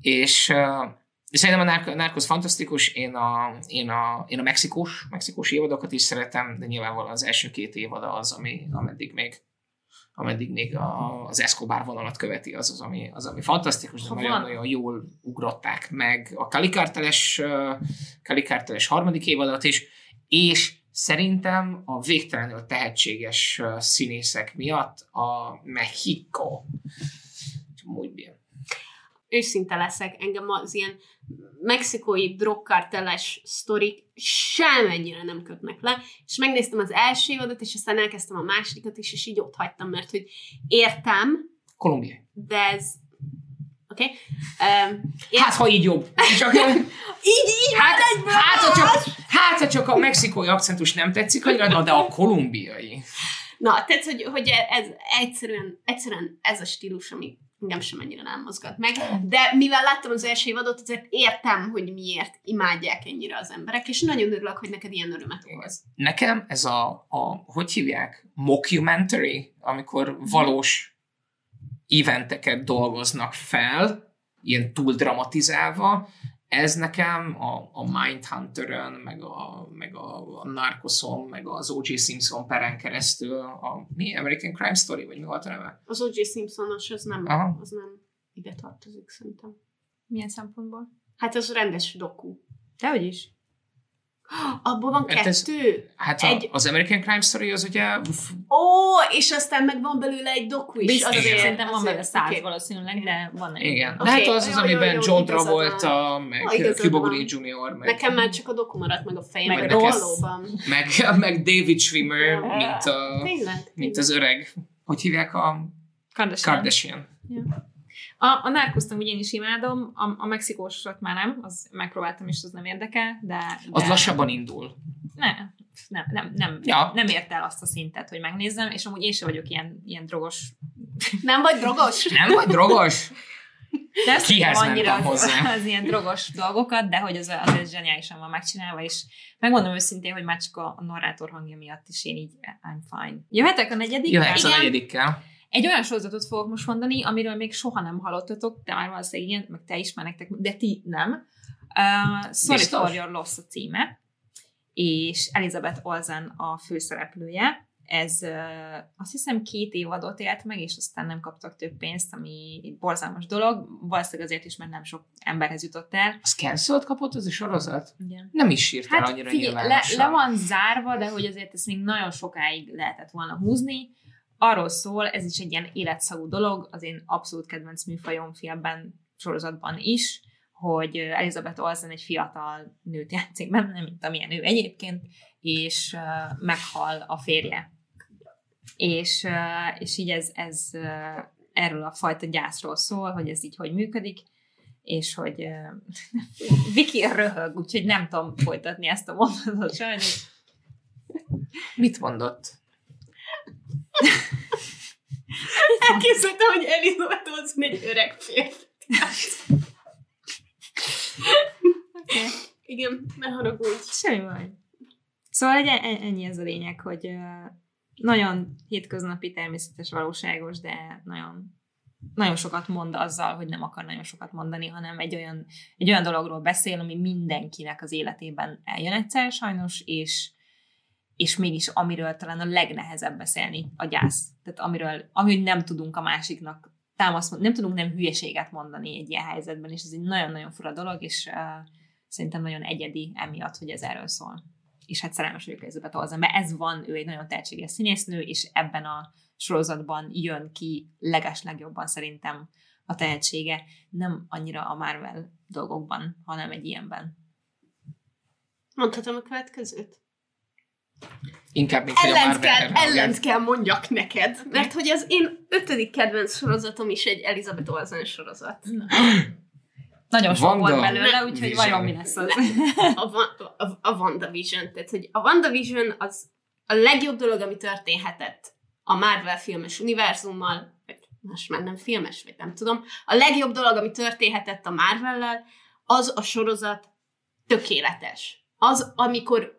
És uh, szerintem a Narc- Narcos fantasztikus, én a, én, a, én a mexikós, mexikós évadokat is szeretem, de nyilvánvalóan az első két évada az, ami, ameddig még ameddig még a, az Escobar vonalat követi, az az, ami, az, ami fantasztikus, de nagyon-nagyon jól ugrották meg a Kalikárteles, Kalikárteles harmadik évadot is, és szerintem a végtelenül tehetséges színészek miatt a Mexico. Muy bien. Őszinte leszek, engem az ilyen mexikói drogkarteles sztorik semennyire nem kötnek le, és megnéztem az első évadot, és aztán elkezdtem a másodikat is, és így ott hagytam, mert hogy értem, Kolumbiai. de ez... Oké? Okay? Um, Hát, ha így jobb. Csak, így, így, hát, hát, ha csak, hát, ha csak a mexikói akcentus nem tetszik annyira, na, de a kolumbiai. Na, tehát, hogy, hogy ez egyszerűen, egyszerűen ez a stílus, ami engem sem ennyire nem mozgat meg. De mivel láttam az első évadot, azért értem, hogy miért imádják ennyire az emberek, és nagyon örülök, hogy neked ilyen örömet okoz. Nekem ez a, a hogy hívják, mockumentary, amikor valós eventeket dolgoznak fel, ilyen túl dramatizálva, ez nekem a, a Mindhunter-ön, meg a, meg a, a Narcoson, meg az O.J. Simpson peren keresztül, a mi American Crime Story, vagy mi volt a neve? Az O.J. Simpsonos, az nem, Aha. az nem ide tartozik, szerintem. Milyen szempontból? Hát az rendes doku. Dehogy is. Abból van Hát ez- kettő. Hát a, Egy- az American Crime Story az ugye Ó, és aztán meg van belőle egy doku is. Biztos, azért, szerintem van belőle száz oké. valószínűleg, de van egy. igen. Oké, hát az az, jó, jó, amiben jó, John Travolta, meg Ah, Cuba. Gooding Jr., meg, Nekem már csak a doku maradt meg a fejemben, Meg a valóban. meg, meg David Schwimmer, mint, a, mint az öreg, hogy hívják a Kardashian. Kardashian. A, a narkozt úgy én is imádom, a, a mexikósat már nem, az megpróbáltam, és az nem érdekel, de... de Az lassabban indul. Nem, nem, nem, nem, Ja. nem ért el azt a szintet, hogy megnézzem, és amúgy én sem vagyok ilyen, ilyen drogos. Nem vagy drogos? Nem vagy drogos? De ezt Kihez annyira az, hozzá? az, ilyen drogos dolgokat, de hogy az, az zseniálisan van megcsinálva, és megmondom őszintén, hogy már csak a, a narrátor hangja miatt is én így I'm fine. Jöhetek a negyedik? Jöhetsz a Igen. negyedikkel. Egy olyan sorozatot fogok most mondani, amiről még soha nem hallottatok, de már valószínűleg igen, meg te is, nektek, de ti nem. Uh, Sorry Biztos? for your loss a címe, és Elizabeth Olsen a főszereplője. Ez uh, azt hiszem két évadot élt meg, és aztán nem kaptak több pénzt, ami egy borzalmas dolog. Valószínűleg azért is, mert nem sok emberhez jutott el. Az cancelled kapott az a sorozat? Igen. Nem is sírt el Hát annyira figyelj, le, le van zárva, de hogy azért ezt még nagyon sokáig lehetett volna húzni. Arról szól, ez is egy ilyen életszagú dolog, az én abszolút kedvenc műfajom filmben, sorozatban is, hogy Elizabeth Olsen egy fiatal nőt játszik benne, mint amilyen ő egyébként, és uh, meghal a férje. És, uh, és így ez, ez uh, erről a fajta gyászról szól, hogy ez így hogy működik, és hogy uh, Viki röhög, úgyhogy nem tudom folytatni ezt a mondatot sajnos. Mit mondott? Elképzeltem, hogy Olsen egy öreg férfi. Okay. Igen, ne haragudj. Semmi baj. Szóval egy, e- ennyi ez a lényeg, hogy nagyon hétköznapi, természetes, valóságos, de nagyon, nagyon sokat mond azzal, hogy nem akar nagyon sokat mondani, hanem egy olyan, egy olyan dologról beszél, ami mindenkinek az életében eljön egyszer sajnos, és, és mégis amiről talán a legnehezebb beszélni, a gyász. Tehát amiről, amiről nem tudunk a másiknak támaszt, nem tudunk nem hülyeséget mondani egy ilyen helyzetben, és ez egy nagyon-nagyon fura dolog, és uh, szerintem nagyon egyedi emiatt, hogy ez erről szól. és hát szerelmes vagyok Elizabeth Olsen, ez van, ő egy nagyon tehetséges színésznő, és ebben a sorozatban jön ki leges legjobban szerintem a tehetsége, nem annyira a Marvel dolgokban, hanem egy ilyenben. Mondhatom a következőt? Inkább, mint hogy a Ellent Marvel kell, ellent kell mondjak neked, mert hogy az én ötödik kedvenc sorozatom is egy Elizabeth Olsen sorozat. Nagyon sok Wanda volt belőle, úgyhogy Vision. vajon mi lesz az? A, a, a WandaVision. Tehát, hogy a WandaVision az a legjobb dolog, ami történhetett a Marvel filmes univerzummal, vagy most már nem filmes, vagy nem tudom, a legjobb dolog, ami történhetett a Marvellel, az a sorozat tökéletes. Az, amikor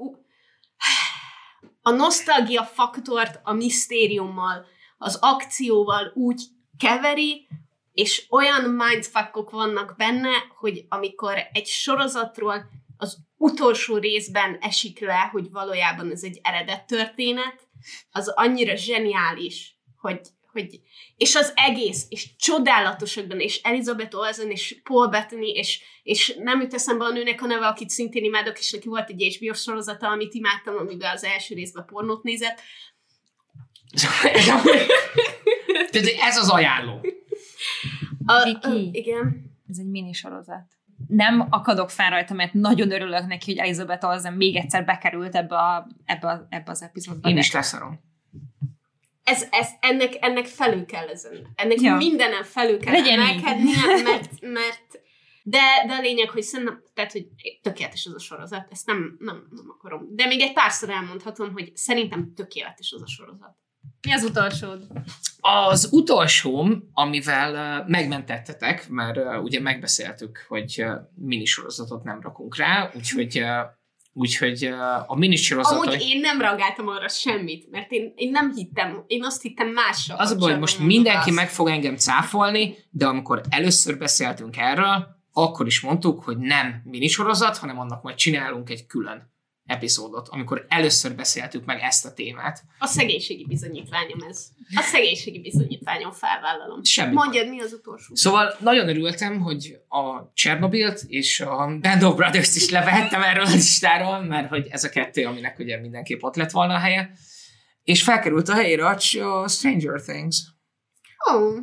a nosztalgia faktort a misztériummal, az akcióval úgy keveri, és olyan mindfuckok vannak benne, hogy amikor egy sorozatról az utolsó részben esik le, hogy valójában ez egy eredet történet, az annyira zseniális, hogy, hogy és az egész, és csodálatosok benne, és Elizabeth Olsen, és Paul Bettany, és, és nem jut eszembe a nőnek a neve, akit szintén imádok, és neki volt egy HBO sorozata, amit imádtam, amiben az első részben pornót nézett. Tehát ez az ajánló. A, Viki. a, igen. Ez egy mini sorozat. Nem akadok fel rajta, mert nagyon örülök neki, hogy Elizabeth Olsen még egyszer bekerült ebbe, a, ebbe, a, ebbe az epizódba. Én is leszarom. Ez, ez, ennek, ennek felül kell ezen. Ennek Ja. mindenen felül kell Legyen emelkednie, mert, mert de, de a lényeg, hogy szerintem, tehát, hogy tökéletes az a sorozat, ezt nem, nem, nem akarom. De még egy párszor elmondhatom, hogy szerintem tökéletes az a sorozat. Mi az utolsód? Az utolsóm, amivel megmentettetek, mert ugye megbeszéltük, hogy minisorozatot nem rakunk rá, úgyhogy, úgyhogy a minisorozatot... Amúgy én nem reagáltam arra semmit, mert én, én nem hittem, én azt hittem mással. Az a baj, hogy most mindenki mondasz. meg fog engem cáfolni, de amikor először beszéltünk erről, akkor is mondtuk, hogy nem minisorozat, hanem annak majd csinálunk egy külön epizódot, amikor először beszéltük meg ezt a témát. A szegénységi bizonyítványom ez. A szegénységi bizonyítványom felvállalom. Semmi. Mondjad, mi az utolsó? Szóval nagyon örültem, hogy a Csernobilt és a Band of Brothers-t is levehettem erről a listáról, mert hogy ez a kettő, aminek ugye mindenképp ott lett volna a helye. És felkerült a helyére a Stranger Things. Oh.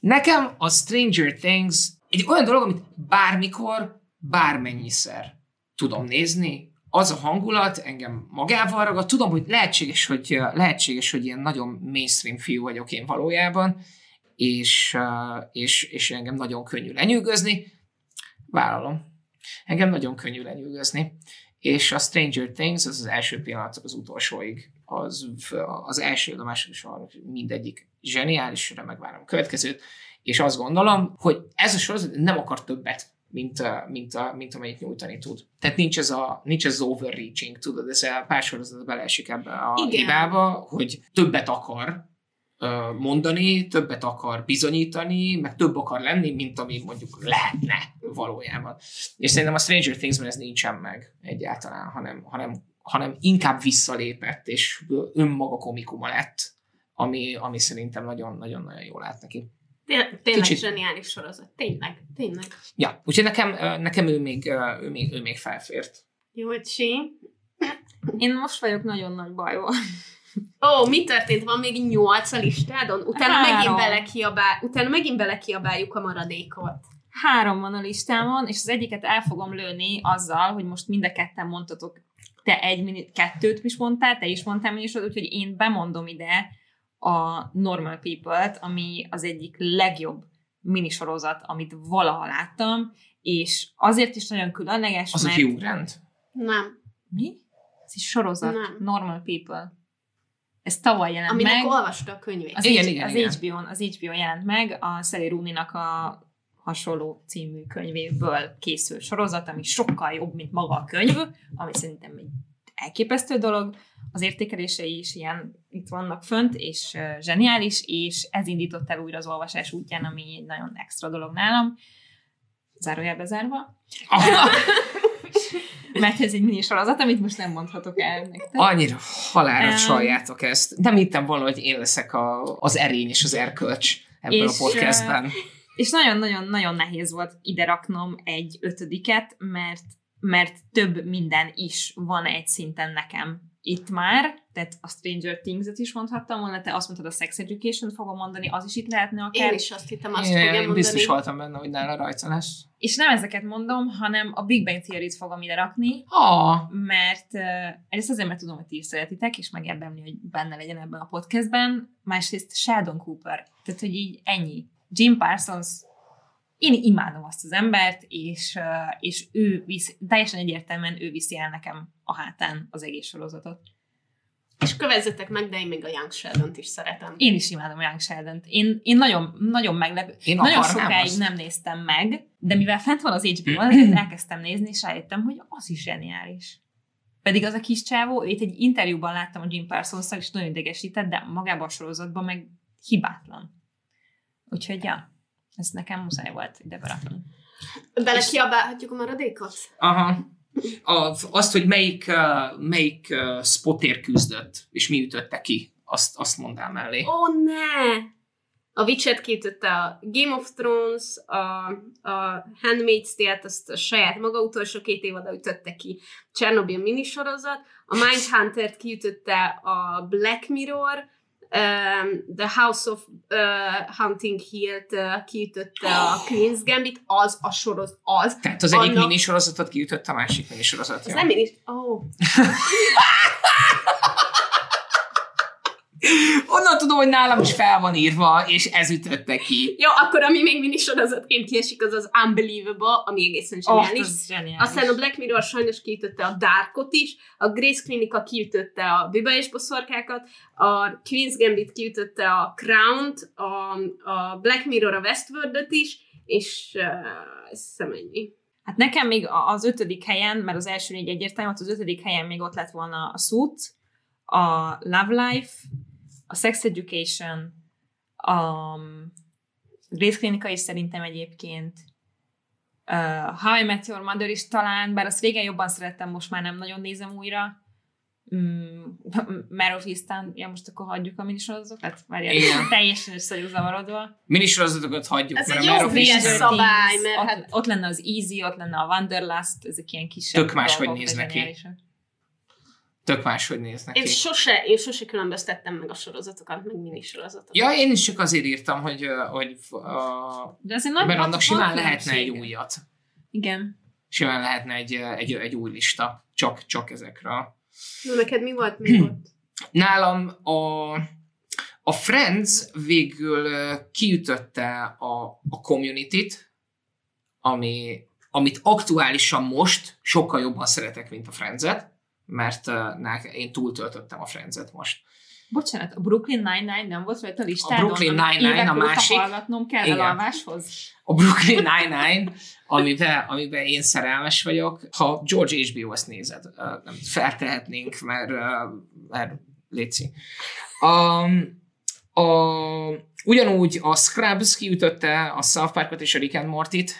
Nekem a Stranger Things egy olyan dolog, amit bármikor, bármennyiszer tudom nézni, az a hangulat engem magával ragad. Tudom, hogy lehetséges, hogy, lehetséges, hogy ilyen nagyon mainstream fiú vagyok én valójában, és, és, és engem nagyon könnyű lenyűgözni. Vállalom. Engem nagyon könnyű lenyűgözni. És a Stranger Things az az első pillanatok az utolsóig. Az, az első, a második is mindegyik zseniális, megvárom a következőt, és azt gondolom, hogy ez a sorozat nem akar többet, mint, mint, a, mint amennyit nyújtani tud. Tehát nincs ez, a, nincs ez az overreaching, tudod, ez a pár sorozat beleesik ebbe a Igen. hibába, hogy többet akar mondani, többet akar bizonyítani, meg több akar lenni, mint ami mondjuk lehetne valójában. És szerintem a Stranger Things-ben ez nincsen meg egyáltalán, hanem, hanem, hanem inkább visszalépett, és önmaga komikuma lett, ami, ami szerintem nagyon-nagyon-nagyon jól lát neki. Tényleg, Kicsit- zseniális sorozat. Tényleg, tényleg. Ja, úgyhogy nekem, nekem ő, még, ő, még, ő még felfért. Jócsi. Én most vagyok nagyon nagy bajban. Ó, mi történt? Van még nyolc a listádon? Utána Három. megint, belekiabál, utána megint belekiabáljuk a maradékot. Három van a listámon, és az egyiket el fogom lőni azzal, hogy most mind a ketten mondtatok, te egy minit, kettőt is mondtál, te is mondtál mi is, úgyhogy én bemondom ide a Normal People-t, ami az egyik legjobb minisorozat, amit valaha láttam, és azért is nagyon különleges, Az a mert... Hugh Grant. Nem. Mi? Ez egy sorozat. Nem. Normal People. Ez tavaly jelent Aminek meg. olvasta a könyvét. Az, Igen, H- igen, az, igen. HBO-n, az HBO jelent meg a Sally Rooney-nak a hasonló című könyvéből készült sorozat, ami sokkal jobb, mint maga a könyv, ami szerintem egy elképesztő dolog. Az értékelései is ilyen itt vannak fönt, és uh, zseniális, és ez indított el újra az olvasás útján, ami egy nagyon extra dolog nálam. Zárójelbe zárva. Mert ez egy mini sorozat, amit most nem mondhatok el nektek. Annyira halálra Em. csaljátok ezt. Nem hittem volna, hogy én leszek a, az erény és az erkölcs ebben És, a podcastben. És nagyon-nagyon-nagyon nehéz volt ide raknom egy ötödiket, mert mert több minden is van egy szinten nekem itt már, tehát a Stranger Things-et is mondhattam volna, te azt mondtad a Sex Education fogom mondani, az is itt lehetne akár. Én is azt hittem, azt fogja mondani. biztos voltam benne, hogy nála rajta lesz. És nem ezeket mondom, hanem a Big Bang Theory-t fogom ide rakni, Ah, mert egyrészt azért, mert tudom, hogy ti is szeretitek, és megérdemli, hogy benne legyen ebben a podcastben, másrészt Sheldon Cooper. Tehát, hogy így ennyi. Jim Parsons, én imádom azt az embert, és, és ő visz, teljesen egyértelműen ő viszi el nekem a hátán az egész sorozatot. És kövezzetek meg, de én még a Young Sheldon-t is szeretem. Én is imádom Young Sheldon-t. Én, én nagyon, nagyon meglepő. Én nagyon sokáig azt. nem néztem meg, de mivel fent van az HBO-n, Mm. ezért elkezdtem nézni, és rájöttem, hogy az is zseniális. Pedig az a kis csávó, őt egy interjúban láttam a Jim parsons és nagyon idegesített, de magában a sorozatban meg hibátlan. Úgyhogy, ja, ez nekem muszáj volt ide berakni. Bele kiabálhatjuk a maradékot? aha. A, azt, hogy melyik, melyik spotért küzdött, és mi ütötte ki, azt, azt mondál mellé. Ó, oh, ne! A Witcher-t kiütötte a Game of Thrones, a, a Handmaid's Tale-t, azt a saját maga utolsó két évada ütötte ki Chernobyl minisorozat, a Mindhunter-t kiütötte a Black Mirror, um, The House of uh, Hunting Hill-t uh, kiütötte a Queen's Gambit, az a sorozat, az. Tehát az egyik Annak- minisorozatot kiütött a másik minisorozat. Ez nem én is. Oh. Onnan tudom, hogy nálam is fel van írva, és ez ütötte ki. Jó, akkor ami még minisorozatként kiesik, az az Unbelievable, ami egészen Oh, zseniális. ez zseniális. Aztán a Black Mirror sajnos kiütötte a Darkot is, a Grace Clinica kiütötte a Biba és boszorkákat, a Queen's Gambit kiütötte a Crown-t, a, a Black Mirror a Westworld-öt is, és uh, ez ennyi. Hát nekem még az ötödik helyen, mert az első négy egyértelmű, az ötödik helyen még ott lett volna a Suits, a Love Life, a Sex Education, a Grace Clinica is szerintem egyébként, uh, How I Met Your Mother is talán, bár azt régen jobban szerettem, most már nem nagyon nézem újra. Mm, Mare of Easttown, ja most akkor hagyjuk a minisorozatokat, várjál, Igen. teljesen össze vagyok zavarodva. Minisorozatokat hagyjuk, Ez mert egy a jó Mare of Easttown- szabály, mert ott, hát- ott lenne az Easy, ott lenne a Wanderlust, ezek ilyen kisebb Tök máshogy dolgok, de néznek ki. zseniálisak. Tök máshogy néznek Én ki. sose, én sose különböztettem meg a sorozatokat, meg minisorozatokat. Ja, én is csak azért írtam, hogy, hogy uh, De azért nagy mert annak simán lehetne egy újat. Igen. Simán lehetne egy, egy, egy új lista, csak, csak ezekről. Na, neked mi volt még ott? Nálam a, a Friends végül kiütötte a, a community-t, ami, amit aktuálisan most sokkal jobban szeretek, mint a Friends-et, mert uh, én túltöltöttem a Friends-et most. Bocsánat, a Brooklyn Nine-Nine nem volt rajta a listádon? Brooklyn amit Nine-Nine a másik. hallgatnom kell Igen. elalváshoz? A Brooklyn Nine-Nine, amiben, amiben én szerelmes vagyok. Ha George HBO azt nézed, nem feltehetnénk, mert, mert létszi. Um, a, ugyanúgy a Scrubs kiütötte a South Parkot és a Rick and Morty-t.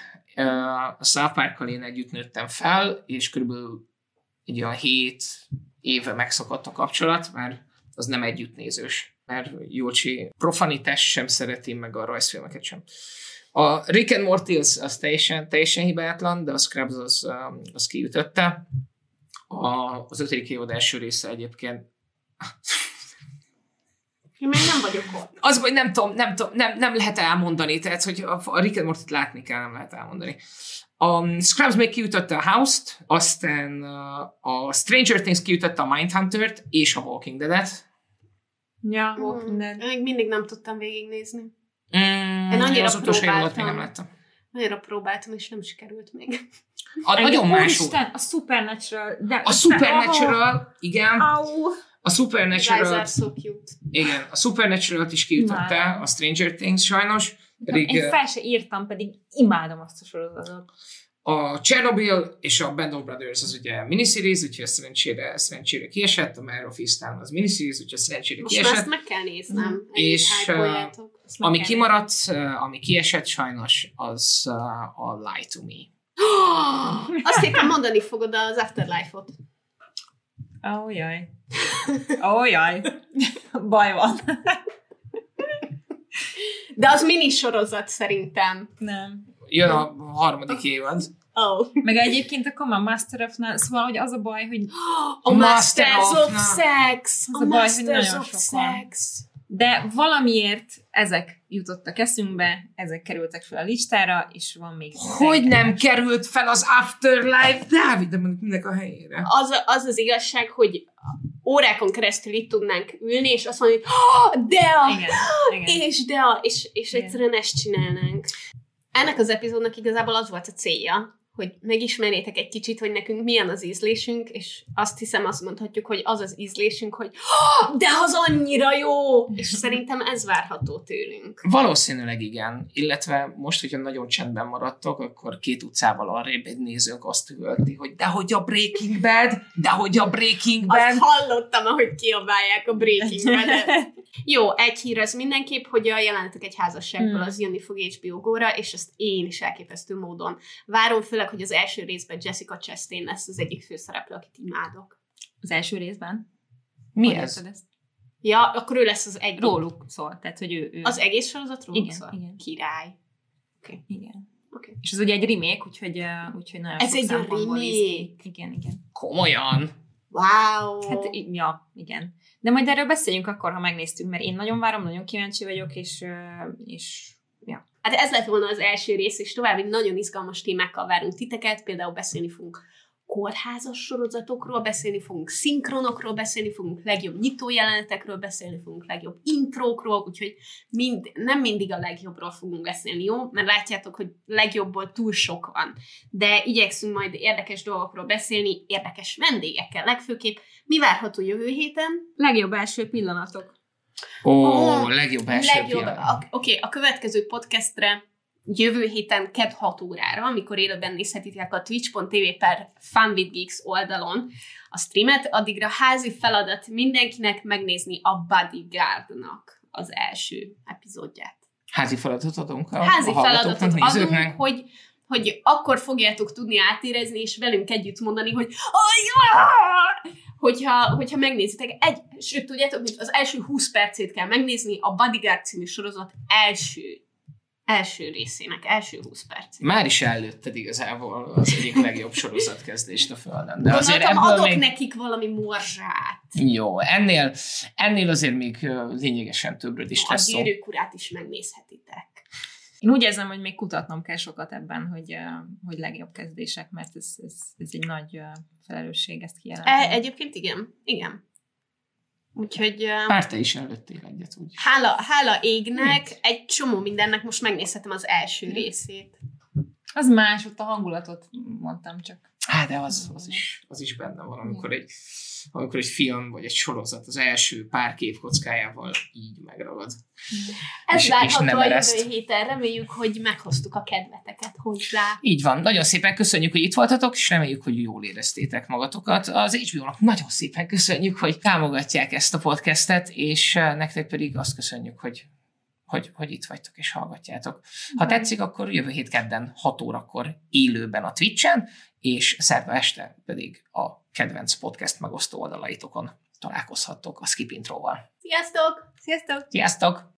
A South Parkkal én együtt nőttem fel, és körülbelül egy olyan hét éve megszakadt a kapcsolat, mert az nem együttnézős. Mert Jócsi profanitás sem szereti, meg a rajzfilmeket sem. A Rick and Morty az, az teljesen, teljesen hibátlan, de a Scrubs az, um, az kiütötte. A, az ötödik évad első része egyébként Én még nem vagyok ott. az, hogy nem tudom, nem, tudom nem, nem lehet elmondani, tehát, hogy a, a Rick and Morty-t látni kell, nem lehet elmondani. A Scrubs még kiütötte a House-t, aztán uh, a Stranger Things kiütötte a Mindhunter-t és a Walking Dead-et. Ja, Mm. Walking Dead. Még mindig nem tudtam végignézni. Mm, Én annyira az utolsó évadot még próbáltam. nem láttam. Annyira próbáltam, és nem sikerült még. A, nagyon más volt. Úristen, a Supernatural. De, A Supernatural, igen, Au. a Supernatural, so cute. igen, a Supernatural-t is kiütötte, a Stranger Things sajnos, pedig Én fel se írtam, pedig imádom azt a sorozatot. a Chernobyl és a Band of Brothers az ugye miniseries, úgyhogy szerencsére, szerencsére kiesett, a Mare of Easttown az miniseries, úgyhogy szerencsére Most már ezt kiesett. meg kell néznem. És, És, Ami kimaradt, uh, ami kiesett sajnos, az uh, a Lie to Me. Azt hittem mondani fogod az Afterlife-ot. Ó, jaj. Ó, jaj. Baj van. De az mini sorozat szerintem. Nem. Jön a harmadik évad. Oh. Meg egyébként akkor már Master of None, szóval hogy az a baj, hogy A Master Masters of. Sex! Az A a baj, hogy nagyon of sokan. Sex! de valamiért ezek jutottak eszünkbe, ezek kerültek fel a listára, és van még... Hogy nem rengeteg. került fel az Afterlife? Dávid, de mondjuk minek a helyére. Az, az az igazság, hogy órákon keresztül itt tudnánk ülni, és azt mondani, hogy de a, Igen, igen. és de a, és, és Igen. egyszerűen ezt csinálnánk. Ennek az epizódnak igazából az volt a célja, hogy megismerjétek egy kicsit, hogy nekünk milyen az ízlésünk, és azt hiszem azt mondhatjuk, hogy az az ízlésünk, hogy "Oh, de az annyira jó! És szerintem ez várható tőlünk. Valószínűleg igen, illetve most, hogyha nagyon csendben maradtok, akkor két utcával arrébb egy nézőnk azt üvölti, hogy de hogy a Breaking Bad, de hogy a Breaking Bad. Azt hallottam, ahogy kiabálják a Breaking Bad-et. Jó, egy hír az mindenképp, hogy a jelenetek egy házasságból Hmm. az jönni fog HBO Go-ra, és ezt én is elképesztő módon várom, főleg, hogy az első részben Jessica Chastain lesz az egyik főszereplő, akit imádok. Az első részben? Mi Hogy ez? ezt? Ja, akkor ő lesz az egyik. Róluk szól, tehát hogy ő... ő Az egész sorozatról Igen, szól? igen. Király. Igen. Oké. És ez ugye egy remake, úgyhogy, úgyhogy nagyon Ez egy remake? Igen, igen. Komolyan? Wow! Hát ja, igen. De majd erről beszéljünk akkor, ha megnéztük, mert én nagyon várom, nagyon kíváncsi vagyok, és, és ja. Hát ez lett volna az első rész, és további nagyon izgalmas témákkal várunk titeket, például beszélni fogunk kórházas sorozatokról, beszélni fogunk szinkronokról, beszélni fogunk legjobb nyitójelenetekről, beszélni fogunk legjobb intrókról, úgyhogy mind, nem mindig a legjobbról fogunk beszélni, jó? Mert látjátok, hogy legjobbból túl sok van. De igyekszünk majd érdekes dolgokról beszélni, érdekes vendégekkel legfőképp. Mi várható jövő héten? Legjobb első pillanatok. Ó, Ó, legjobb első legjobb. pillanat. Oké, okay, a következő podcastre jövő héten kedd 6 órára, amikor élőben nézhetitek a twitch.tv per Fun with Geeks oldalon a streamet, addigra házi feladat mindenkinek megnézni a Bodyguardnak az első epizódját. Házi feladatot adunk a, Házi a feladatot nézőknek. adunk, hogy, hogy akkor fogjátok tudni átérezni, és velünk együtt mondani, hogy hogyha, hogyha megnézitek, egy, sőt, tudjátok, mint az első 20 percét kell megnézni a Bodyguard című sorozat első, első részének, első 20 perc. Már is előtted igazából az egyik legjobb sorozatkezdést a Földön. De azért Gondoltam, ebből adok még... nekik valami morzsát. Jó, ennél, ennél azért még lényegesen többről is A lesz szó. gyűrűk urát is megnézhetitek. Én úgy érzem, hogy még kutatnom kell sokat ebben, hogy, hogy legjobb kezdések, mert ez, ez, ez egy nagy felelősség ezt E, kijelenteni. egyébként igen, igen. Úgyhogy Már te is előttél egyet, úgy. hála, hála égnek, egy csomó mindennek most megnézhetem az első részét. Az más, ott a hangulatot mondtam csak. Hát, de az, az, is, az is benne van, amikor egy, amikor egy film vagy egy sorozat az első pár képkockájával így megragad. Ez És- és várható nem a jövő héten. Reméljük, hogy meghoztuk a kedveteket hozzá. Így van, nagyon szépen köszönjük, hogy itt voltatok, és reméljük, hogy jól éreztétek magatokat. Az HBO-nak nagyon szépen köszönjük, hogy támogatják ezt a podcastet, és eh, nektek pedig azt köszönjük, hogy hogy, hogy itt vagytok és hallgatjátok. Ha tetszik, akkor jövő hét kedden 6 órakor élőben a Twitch-en, és szerve este pedig a kedvenc podcast megosztó oldalaitokon találkozhattok a Skip Intro-val. Sziasztok! Sziasztok! Sziasztok!